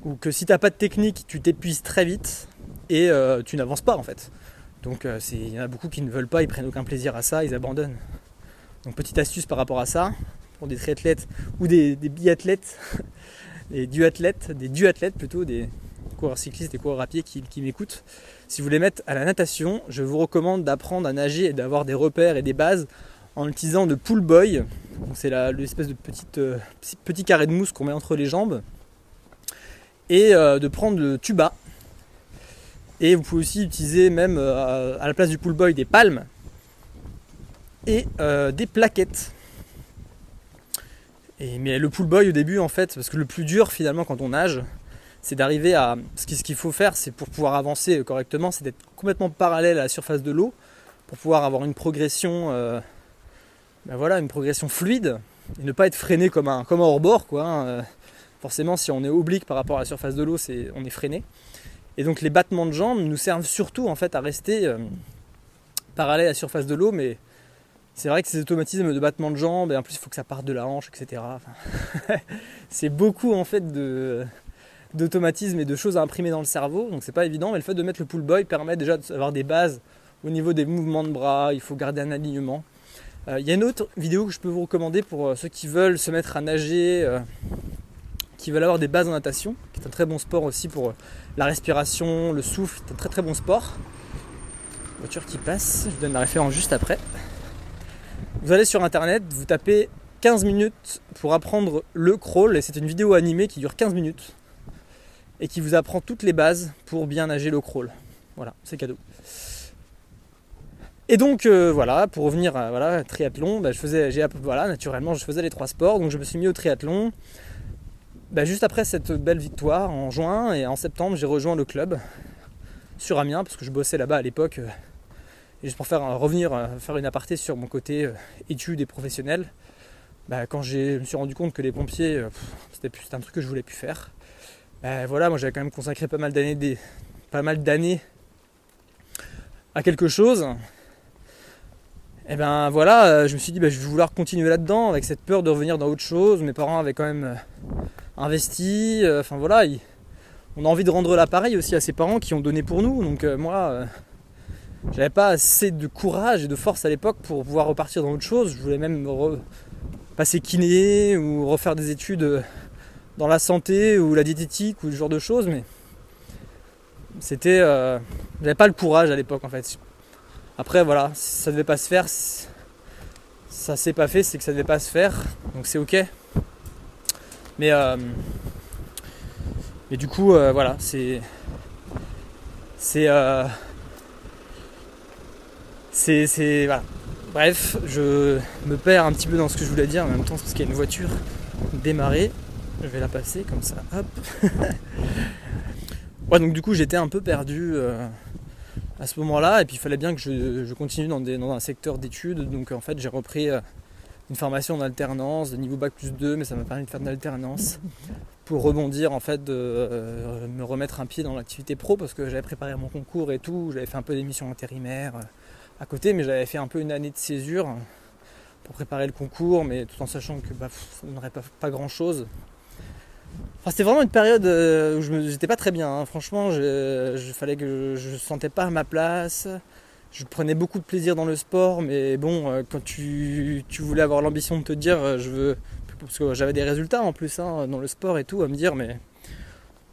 S2: Ou que si t'as pas de technique, tu t'épuises très vite et euh, tu n'avances pas en fait. Donc euh, il y en a beaucoup qui ne veulent pas, ils prennent aucun plaisir à ça, ils abandonnent. Donc petite astuce par rapport à ça, pour des triathlètes ou des, biathlètes, des duathlètes, des duathlètes plutôt, des coureurs cyclistes, des coureurs à pied qui, m'écoutent. Si vous voulez mettre à la natation, je vous recommande d'apprendre à nager et d'avoir des repères et des bases en utilisant le pull boy. C'est l'espèce de petite, euh, petit carré de mousse qu'on met entre les jambes. Et euh, de prendre le tuba. Et vous pouvez aussi utiliser même euh, à la place du pull boy des palmes et euh, des plaquettes. Et, mais le pull boy au début en fait, parce que le plus dur finalement quand on nage, c'est d'arriver à. Ce qui- ce qu'il faut faire, c'est pour pouvoir avancer correctement, c'est d'être complètement parallèle à la surface de l'eau, pour pouvoir avoir une progression, ben voilà, une progression fluide, et ne pas être freiné comme un, comme un hors-bord, quoi. hein. Forcément, si on est oblique par rapport à la surface de l'eau, c'est, on est freiné. Et donc les battements de jambes nous servent surtout en fait à rester euh, parallèle à la surface de l'eau, mais c'est vrai que ces automatismes de battement de jambes, et en plus il faut que ça parte de la hanche, etc. C'est beaucoup en fait d'automatismes et de choses à imprimer dans le cerveau, donc c'est pas évident, mais le fait de mettre le pull boy permet déjà d'avoir des bases au niveau des mouvements de bras, il faut garder un alignement. Euh, Il y a une autre vidéo que je peux vous recommander pour euh, ceux qui veulent se mettre à nager, euh, qui veulent avoir des bases en natation, qui est un très bon sport aussi pour euh, la respiration, le souffle, c'est un très très bon sport. Voiture qui passe, je vous donne la référence juste après. Vous allez sur internet, vous tapez 15 minutes pour apprendre le crawl, et c'est une vidéo animée qui dure 15 minutes et qui vous apprend toutes les bases pour bien nager le crawl. Voilà, c'est cadeau. Et donc euh, voilà, pour revenir à voilà, triathlon, bah, je faisais, voilà, naturellement je faisais les trois sports, donc je me suis mis au triathlon. Bah, juste après cette belle victoire en juin et en septembre, j'ai rejoint le club sur Amiens parce que je bossais là-bas à l'époque. euh, juste pour faire un- revenir, euh, faire une aparté sur mon côté euh, études et professionnel, bah, quand je me suis rendu compte que les pompiers, euh, c'était, un truc que je voulais plus faire. Bah, voilà, moi j'avais quand même consacré pas mal d'années, pas mal d'années à quelque chose. Et ben voilà, euh, je me suis dit je vais vouloir continuer là-dedans avec cette peur de revenir dans autre chose. Mes parents avaient quand même euh, investi. euh, Enfin voilà, on a envie de rendre l'appareil aussi à ses parents qui ont donné pour nous. Donc euh, moi, euh, j'avais pas assez de courage et de force à l'époque pour pouvoir repartir dans autre chose. Je voulais même passer kiné ou refaire des études dans la santé ou la diététique ou ce genre de choses, mais c'était, j'avais pas le courage à l'époque en fait. Après voilà, si ça devait pas se faire, ça s'est pas fait, c'est que ça devait pas se faire, donc c'est ok. Mais euh, mais du coup euh, voilà, c'est c'est euh, c'est c'est voilà. Bref, je me perds un petit peu dans ce que je voulais dire en même temps parce qu'il y a une voiture démarrée. Je vais la passer comme ça. Hop. ouais, donc du coup j'étais un peu perdu à ce moment-là et puis il fallait bien que je, continue dans, un secteur d'études. Donc en fait j'ai repris une formation en alternance de niveau bac plus 2, mais ça m'a permis de faire de l'alternance pour rebondir en fait, de euh, me remettre un pied dans l'activité pro parce que j'avais préparé mon concours et tout, j'avais fait un peu d'émissions intérimaires euh, à côté, mais j'avais fait un peu une année de césure pour préparer le concours, mais tout en sachant que bah, ça ne donnerait pas, pas grand chose. Enfin, c'était vraiment une période euh, où je n'étais pas très bien. hein. Franchement, je, fallait que je, je sentais pas ma place. Je prenais beaucoup de plaisir dans le sport, mais bon, euh, quand tu, tu voulais avoir l'ambition de te dire, euh, je veux, parce que j'avais des résultats en plus hein, dans le sport et tout, à me dire, mais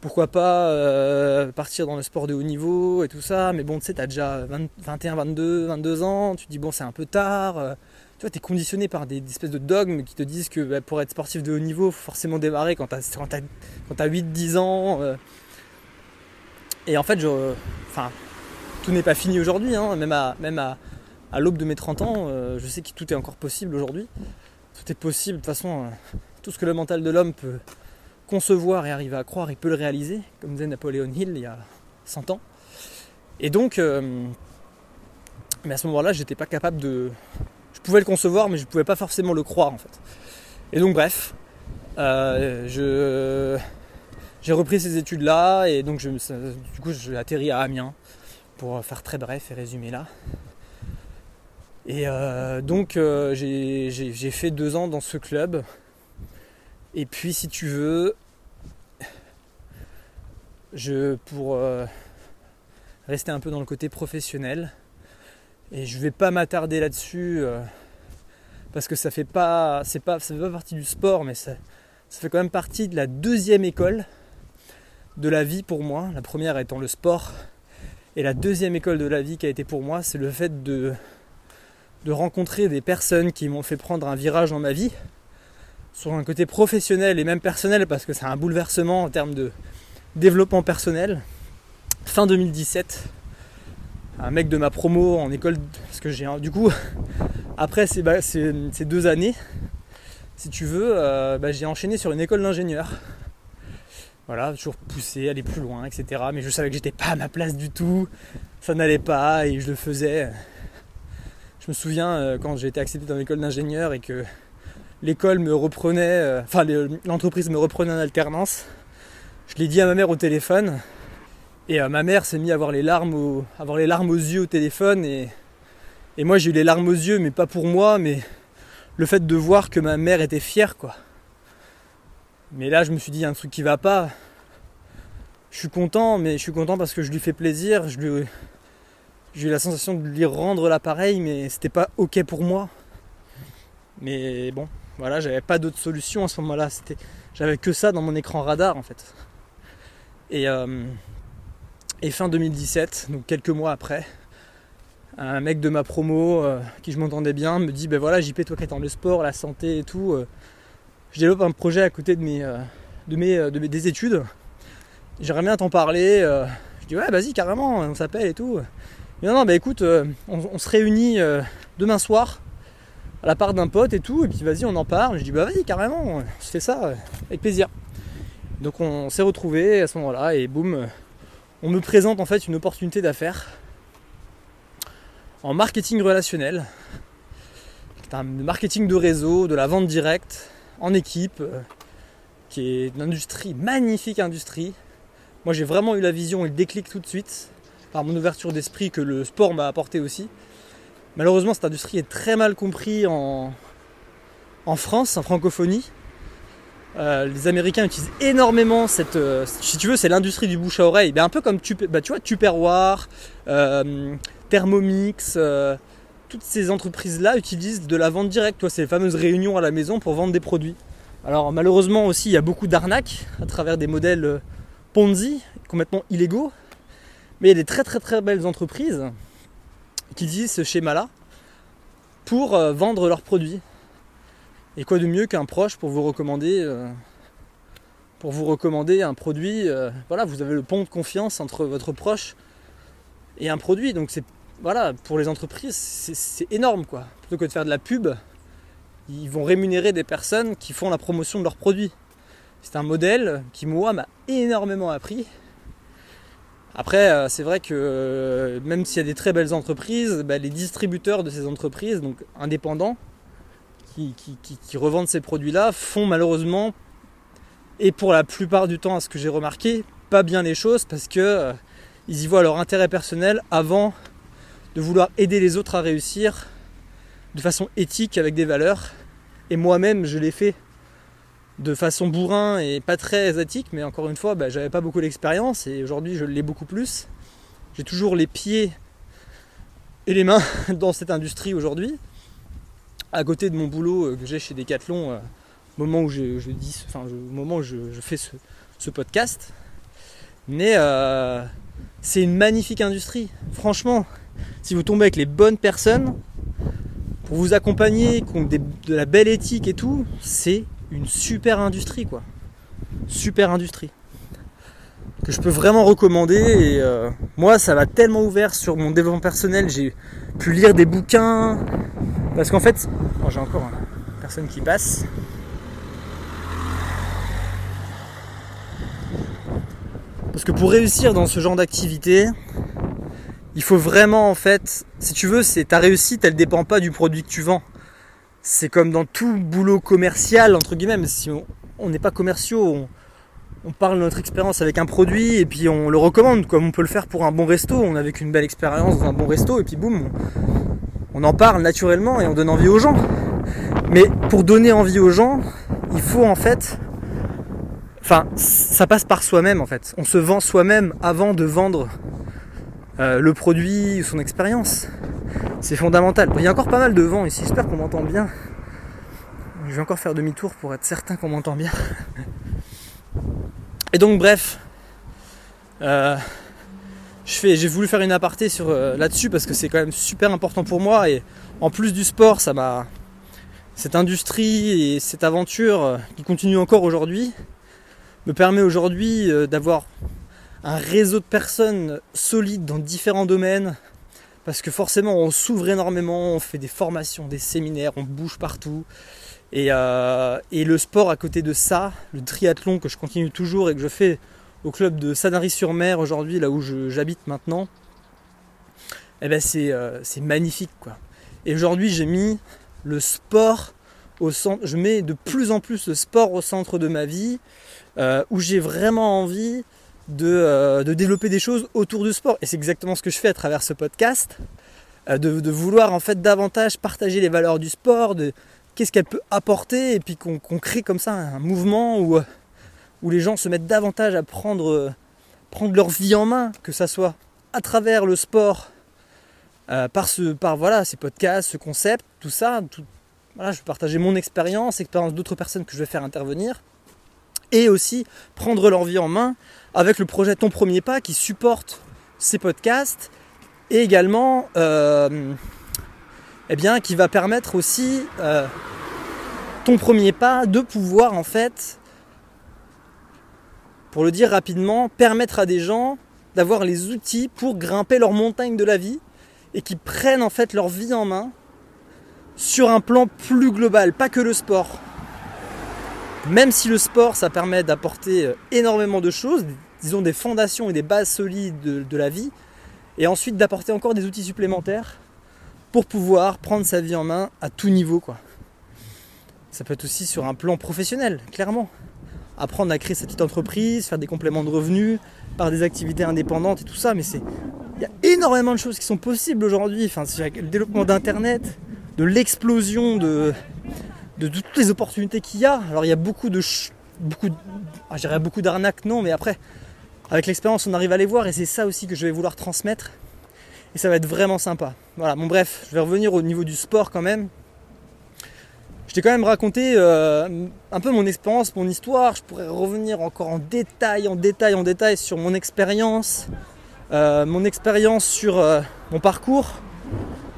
S2: pourquoi pas euh, partir dans le sport de haut niveau et tout ça. Mais bon, tu sais, t'as déjà 20 21, 22, 22 ans, tu te dis, bon, c'est un peu tard. tu vois, tu es conditionné par des, espèces de dogmes qui te disent que bah, pour être sportif de haut niveau, faut forcément démarrer quand t'as- quand t'as 8-10 ans. Et en fait, je, enfin, tout n'est pas fini aujourd'hui, hein, même à, l'aube de mes 30 ans, euh, je sais que tout est encore possible aujourd'hui. Tout est possible, de toute façon, euh, tout ce que le mental de l'homme peut concevoir et arriver à croire, il peut le réaliser, comme disait Napoléon Hill il y a 100 ans. Et donc, euh, mais à ce moment-là, j'étais pas capable de. Je pouvais le concevoir, mais je pouvais pas forcément le croire en fait. Et donc, bref, j'ai repris ces études-là et donc du coup, j'ai atterri à Amiens pour faire très bref et résumer là. Et euh, donc, euh, j'ai fait deux ans dans ce club. Et puis, si tu veux, je pour euh, rester un peu dans le côté professionnel, et je vais pas m'attarder là-dessus euh, parce que ça fait pas, c'est pas, ça fait pas partie du sport, mais ça fait quand même partie de la deuxième école de la vie pour moi. La première étant le sport, et la deuxième école de la vie qui a été pour moi, c'est le fait de de rencontrer des personnes qui m'ont fait prendre un virage dans ma vie sur un côté professionnel et même personnel parce que c'est un bouleversement en termes de développement personnel. Fin 2017, un mec de ma promo en école, parce que j'ai du coup, après ces- ces deux années, si tu veux, euh, bah, j'ai enchaîné sur une école d'ingénieur. Voilà, toujours poussé, aller plus loin, etc. Mais je savais que j'étais pas à ma place du tout, ça n'allait pas et je le faisais. Je me souviens euh, quand j'ai été accepté dans l'école d'ingénieur et que l'école me reprenait, euh, enfin le- l'entreprise me reprenait en alternance. Je l'ai dit à ma mère au téléphone et euh, ma mère s'est mis à avoir les larmes, avoir les larmes aux yeux au téléphone et, et moi j'ai eu les larmes aux yeux, mais pas pour moi, mais le fait de voir que ma mère était fière, quoi. Mais là je me suis dit il y a un truc qui va pas. Je suis content, mais je suis content parce que je lui fais plaisir. J'ai eu la sensation de lui rendre l'appareil, mais c'était pas ok pour moi. Mais bon, voilà, j'avais pas d'autre solution à ce moment-là. J'avais que ça dans mon écran radar en fait. Et, euh, fin 2017, donc quelques mois après, un mec de ma promo, euh, qui je m'entendais bien, me dit ben voilà, JP, toi qui es dans le sport, la santé et tout, euh, je développe un projet à côté de mes, euh, de mes, euh, de mes des études. J'aimerais bien t'en parler. euh. je dis ouais, vas-y carrément, on s'appelle et tout. Mais non, non, bah écoute, on, se réunit demain soir à la part d'un pote et tout, et puis vas-y, on en parle. Je dis bah vas-y, carrément, on se fait ça avec plaisir. Donc on s'est retrouvés à ce moment-là, et boum, on me présente en fait une opportunité d'affaires en marketing relationnel. Un marketing de réseau, de la vente directe, en équipe, euh, qui est une industrie, magnifique industrie. Moi j'ai vraiment eu la vision et le déclic tout de suite par mon ouverture d'esprit que le sport m'a apporté aussi. Malheureusement, cette industrie est très mal comprise en, en France, en francophonie. Euh, les Américains utilisent énormément cette. euh, si tu veux, c'est l'industrie du bouche à oreille. Ben, un peu comme Tup- bah, tu vois, Tupperware, Thermomix, toutes ces entreprises-là utilisent de la vente directe. Toi, les fameuses réunions à la maison pour vendre des produits. Alors, malheureusement aussi, il y a beaucoup d'arnaques à travers des modèles euh, Ponzi, complètement illégaux. Mais il y a des très très très belles entreprises qui utilisent ce schéma-là pour euh, vendre leurs produits. Et quoi de mieux qu'un proche pour vous recommander euh, pour vous recommander un produit voilà, vous avez le pont de confiance entre votre proche et un produit. Donc c'est voilà, pour les entreprises, c'est- énorme quoi. Plutôt que de faire de la pub, ils vont rémunérer des personnes qui font la promotion de leurs produits. C'est un modèle qui moi m'a énormément appris. Après, euh, c'est vrai que euh, même s'il y a des très belles entreprises, bah, les distributeurs de ces entreprises, donc indépendants, qui revendent ces produits-là font malheureusement, et pour la plupart du temps, à ce que j'ai remarqué, pas bien les choses parce que euh, ils y voient leur intérêt personnel avant de vouloir aider les autres à réussir de façon éthique avec des valeurs. Et moi-même, je l'ai fait de façon bourrin et pas très éthique, mais encore une fois, bah, j'avais pas beaucoup d'expérience et aujourd'hui, je l'ai beaucoup plus. J'ai toujours les pieds et les mains dans cette industrie aujourd'hui. À côté de mon boulot euh, que j'ai chez Decathlon, euh, au moment où je, dis, enfin, fais ce, ce podcast. Mais euh, c'est une magnifique industrie. Franchement, si vous tombez avec les bonnes personnes pour vous accompagner, qui ont de la belle éthique et tout, c'est une super industrie quoi. Super industrie. Que je peux vraiment recommander et euh, moi ça m'a tellement ouvert sur mon développement personnel, j'ai pu lire des bouquins parce qu'en fait, oh, j'ai encore une personne qui passe. Parce que pour réussir dans ce genre d'activité, il faut vraiment en fait, si tu veux, c'est ta réussite, elle dépend pas du produit que tu vends. C'est comme dans tout boulot commercial entre guillemets, si on n'est pas commerciaux, on, parle de notre expérience avec un produit et puis on le recommande, comme on peut le faire pour un bon resto. On a une belle expérience dans un bon resto et puis boum, on en parle naturellement et on donne envie aux gens. Mais pour donner envie aux gens, il faut en fait Enfin, ça passe par soi-même en fait. On se vend soi-même avant de vendre euh, le produit ou son expérience. C'est fondamental. Il y a encore pas mal de vent ici, j'espère qu'on m'entend bien. Je vais encore faire demi-tour pour être certain qu'on m'entend bien. Et donc bref, euh, j'ai voulu faire une aparté sur euh, là-dessus parce que c'est quand même super important pour moi et en plus du sport, ça m'a cette industrie et cette aventure qui continue encore aujourd'hui me permet aujourd'hui d'avoir un réseau de personnes solides dans différents domaines parce que forcément on s'ouvre énormément, on fait des formations, des séminaires, on bouge partout. Et, euh, et le sport à côté de ça, le triathlon que je continue toujours et que je fais au club de Sanary-sur-Mer aujourd'hui, là où j'habite maintenant, eh ben c'est euh, c'est magnifique quoi. Et aujourd'hui j'ai mis le sport au centre, je mets de plus en plus le sport au centre de ma vie, euh, où j'ai vraiment envie de, euh, de développer des choses autour du sport. Et c'est exactement ce que je fais à travers ce podcast, euh, de, vouloir en fait davantage partager les valeurs du sport, de qu'est-ce qu'elle peut apporter, et puis qu'on crée comme ça un mouvement où, euh, où les gens se mettent davantage à prendre, leur vie en main, que ça soit à travers le sport, par, ce, par voilà, ces podcasts, ce concept, tout ça. Tout, voilà, je vais partager mon expérience, l'expérience d'autres personnes que je vais faire intervenir, et aussi prendre leur vie en main avec le projet Ton Premier Pas qui supporte ces podcasts et également euh, eh qui va permettre aussi euh, ton premier pas de pouvoir en fait, pour le dire rapidement, permettre à des gens d'avoir les outils pour grimper leur montagne de la vie et qui prennent en fait leur vie en main sur un plan plus global, pas que le sport. Même si le sport, ça permet d'apporter euh, énormément de choses, disons des fondations et des bases solides de, la vie, et ensuite d'apporter encore des outils supplémentaires pour pouvoir prendre sa vie en main à tout niveau. Quoi. Ça peut être aussi sur un plan professionnel, clairement. Apprendre à créer sa petite entreprise, faire des compléments de revenus par des activités indépendantes et tout ça, mais c'est il y a énormément de choses qui sont possibles aujourd'hui. Enfin, le développement d'Internet, de l'explosion de, de toutes les opportunités qu'il y a. Alors il y a beaucoup de beaucoup, ah, beaucoup d'arnaques, non, mais après, avec l'expérience, on arrive à les voir et c'est ça aussi que je vais vouloir transmettre. Et ça va être vraiment sympa. Voilà, bon bref, je vais revenir au niveau du sport quand même. Je t'ai quand même raconté euh, un peu mon expérience, mon histoire. Je pourrais revenir encore en détail, en détail, en détail sur mon expérience, euh, mon expérience sur euh, mon parcours.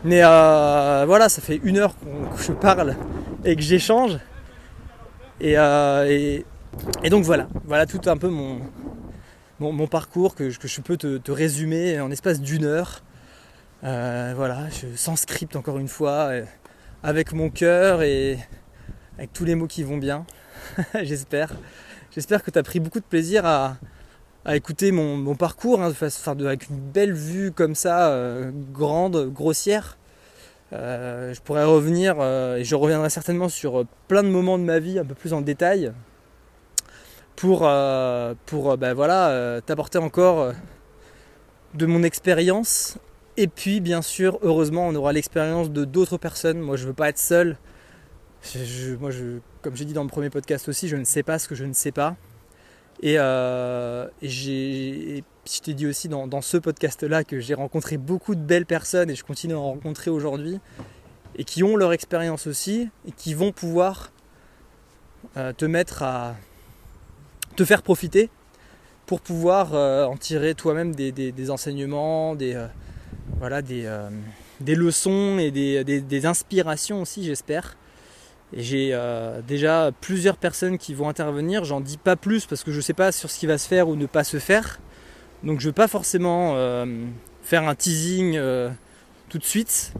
S2: Mais euh, voilà, ça fait une heure que je parle et que j'échange. Et, euh, et, donc voilà, voilà tout un peu mon, mon, parcours que, je- peux te, résumer en espace d'une heure. Euh, voilà, je- sans script encore une fois, avec mon cœur et avec tous les mots qui vont bien, j'espère. J'espère que tu as pris beaucoup de plaisir à, à écouter mon, parcours, hein, avec une belle vue comme ça, grande, grossière. Euh, je pourrais revenir et je reviendrai certainement sur plein de moments de ma vie un peu plus en détail pour, pour ben voilà, t'apporter encore de mon expérience. Et puis bien sûr, heureusement, on aura l'expérience de d'autres personnes. Moi, je veux pas être seul. moi, je, comme j'ai dit dans le premier podcast aussi, je ne sais pas ce que je ne sais pas. Et, euh, j'ai, je t'ai dit aussi dans, ce podcast-là que j'ai rencontré beaucoup de belles personnes et je continue à en rencontrer aujourd'hui et qui ont leur expérience aussi et qui vont pouvoir euh, te mettre à te faire profiter pour pouvoir euh, en tirer toi-même des, enseignements, des, voilà, des, leçons et des inspirations aussi, j'espère. Et j'ai euh, déjà plusieurs personnes qui vont intervenir. J'en dis pas plus parce que je sais pas sur ce qui va se faire ou ne pas se faire. Donc je ne veux pas forcément euh, faire un teasing euh, tout de suite.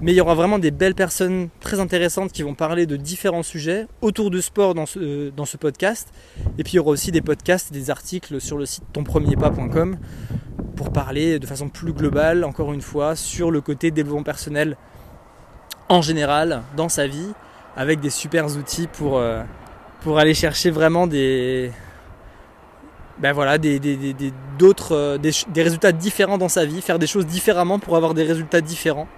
S2: Mais il y aura vraiment des belles personnes très intéressantes qui vont parler de différents sujets autour du sport dans ce, dans ce podcast. Et puis il y aura aussi des podcasts et des articles sur le site tonpremierpas.com pour parler de façon plus globale, encore une fois, sur le côté développement personnel en général dans sa vie avec des super outils euh, pour aller chercher vraiment des, ben voilà, des, d'autres, euh, des, résultats différents dans sa vie, faire des choses différemment pour avoir des résultats différents.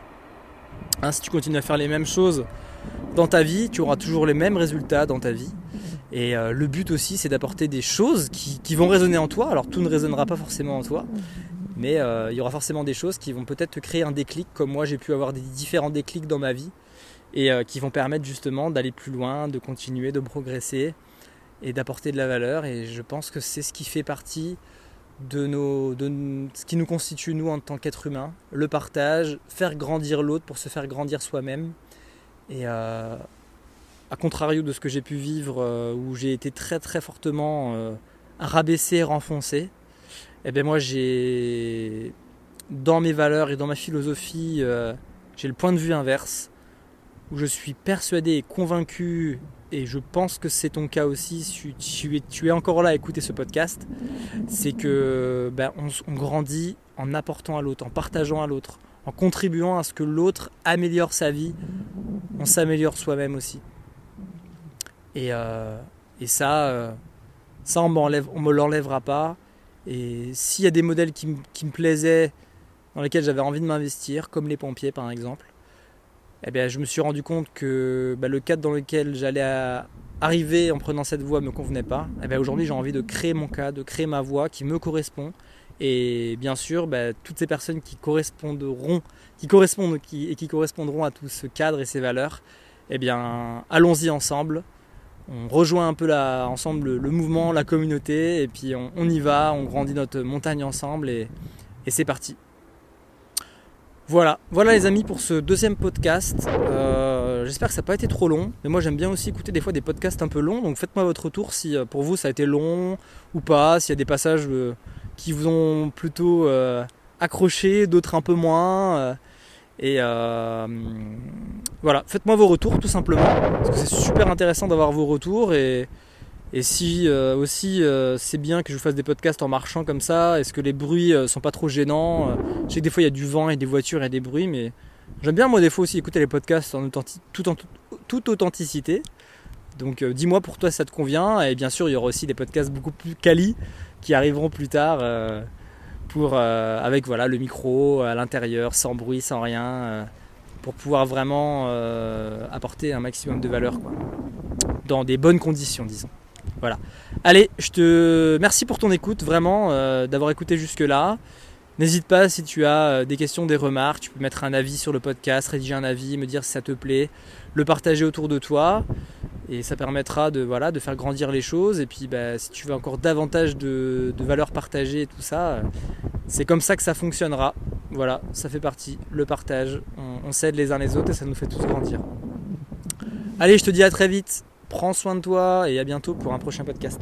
S2: Hein, si tu continues à faire les mêmes choses dans ta vie, tu auras toujours les mêmes résultats dans ta vie. Et euh, le but aussi, c'est d'apporter des choses qui, qui, vont résonner en toi. Alors tout ne résonnera pas forcément en toi, mais il y aura forcément des choses qui vont peut-être te créer un déclic, comme moi j'ai pu avoir des différents déclics dans ma vie et euh, qui vont permettre justement d'aller plus loin, de continuer, de progresser et d'apporter de la valeur. Et je pense que c'est ce qui fait partie de, nos, de ce qui nous constitue nous en tant qu'être humain, le partage, faire grandir l'autre pour se faire grandir soi-même. Et euh, à contrario de ce que j'ai pu vivre euh, où j'ai été très très fortement rabaissé, renfoncé, et eh bien moi j'ai dans mes valeurs et dans ma philosophie, j'ai le point de vue inverse où je suis persuadé et convaincu, et je pense que c'est ton cas aussi, si tu es, encore là à écouter ce podcast, c'est que ben, on, grandit en apportant à l'autre, en partageant à l'autre, en contribuant à ce que l'autre améliore sa vie, on s'améliore soi-même aussi. Et, euh, ça, euh, ça on ne me l'enlèvera pas. Et s'il y a des modèles qui me plaisaient, dans lesquels j'avais envie de m'investir, comme les pompiers par exemple, eh bien, je me suis rendu compte que bah, le cadre dans lequel j'allais arriver en prenant cette voie ne me convenait pas. Eh aujourd'hui, j'ai envie de créer mon cadre, de créer ma voie qui me correspond. Et bien sûr, bah, toutes ces personnes qui correspondront, qui correspondent et qui correspondront à tout ce cadre et ces valeurs, eh bien, allons-y ensemble. On rejoint un peu ensemble le, mouvement, la communauté, et puis on, y va, on grandit notre montagne ensemble, et c'est parti. Voilà, voilà les amis pour ce deuxième podcast. Euh, j'espère que ça n'a pas été trop long, mais moi j'aime bien aussi écouter des fois des podcasts un peu longs, donc faites-moi votre retour si euh, pour vous ça a été long ou pas, s'il y a des passages euh, qui vous ont plutôt accroché, d'autres un peu moins. et voilà, faites-moi vos retours tout simplement, parce que c'est super intéressant d'avoir vos retours et, et si euh, aussi euh, c'est bien que je vous fasse des podcasts en marchant comme ça, est-ce que les bruits euh, sont pas trop gênants Je sais que des fois il y a du vent et des voitures et des bruits, mais j'aime bien moi des fois aussi écouter les podcasts en tout en toute authenticité. Donc dis-moi pour toi si ça te convient. Et bien sûr il y aura aussi des podcasts beaucoup plus quali qui arriveront plus tard pour avec voilà le micro à l'intérieur, sans bruit, sans rien, pour pouvoir vraiment apporter un maximum de valeur quoi. Dans des bonnes conditions disons. Voilà. Allez, je te merci pour ton écoute, vraiment, euh, d'avoir écouté jusque-là. N'hésite pas si tu as euh, des questions, des remarques, tu peux mettre un avis sur le podcast, rédiger un avis, me dire si ça te plaît, le partager autour de toi. Et ça permettra de, voilà, de faire grandir les choses. Et puis bah, si tu veux encore davantage de, valeurs partagées et tout ça, euh, c'est comme ça que ça fonctionnera. Voilà, ça fait partie, le partage. On, on s'aide les uns les autres et ça nous fait tous grandir. Allez, je te dis à très vite. Prends soin de toi et à bientôt pour un prochain podcast.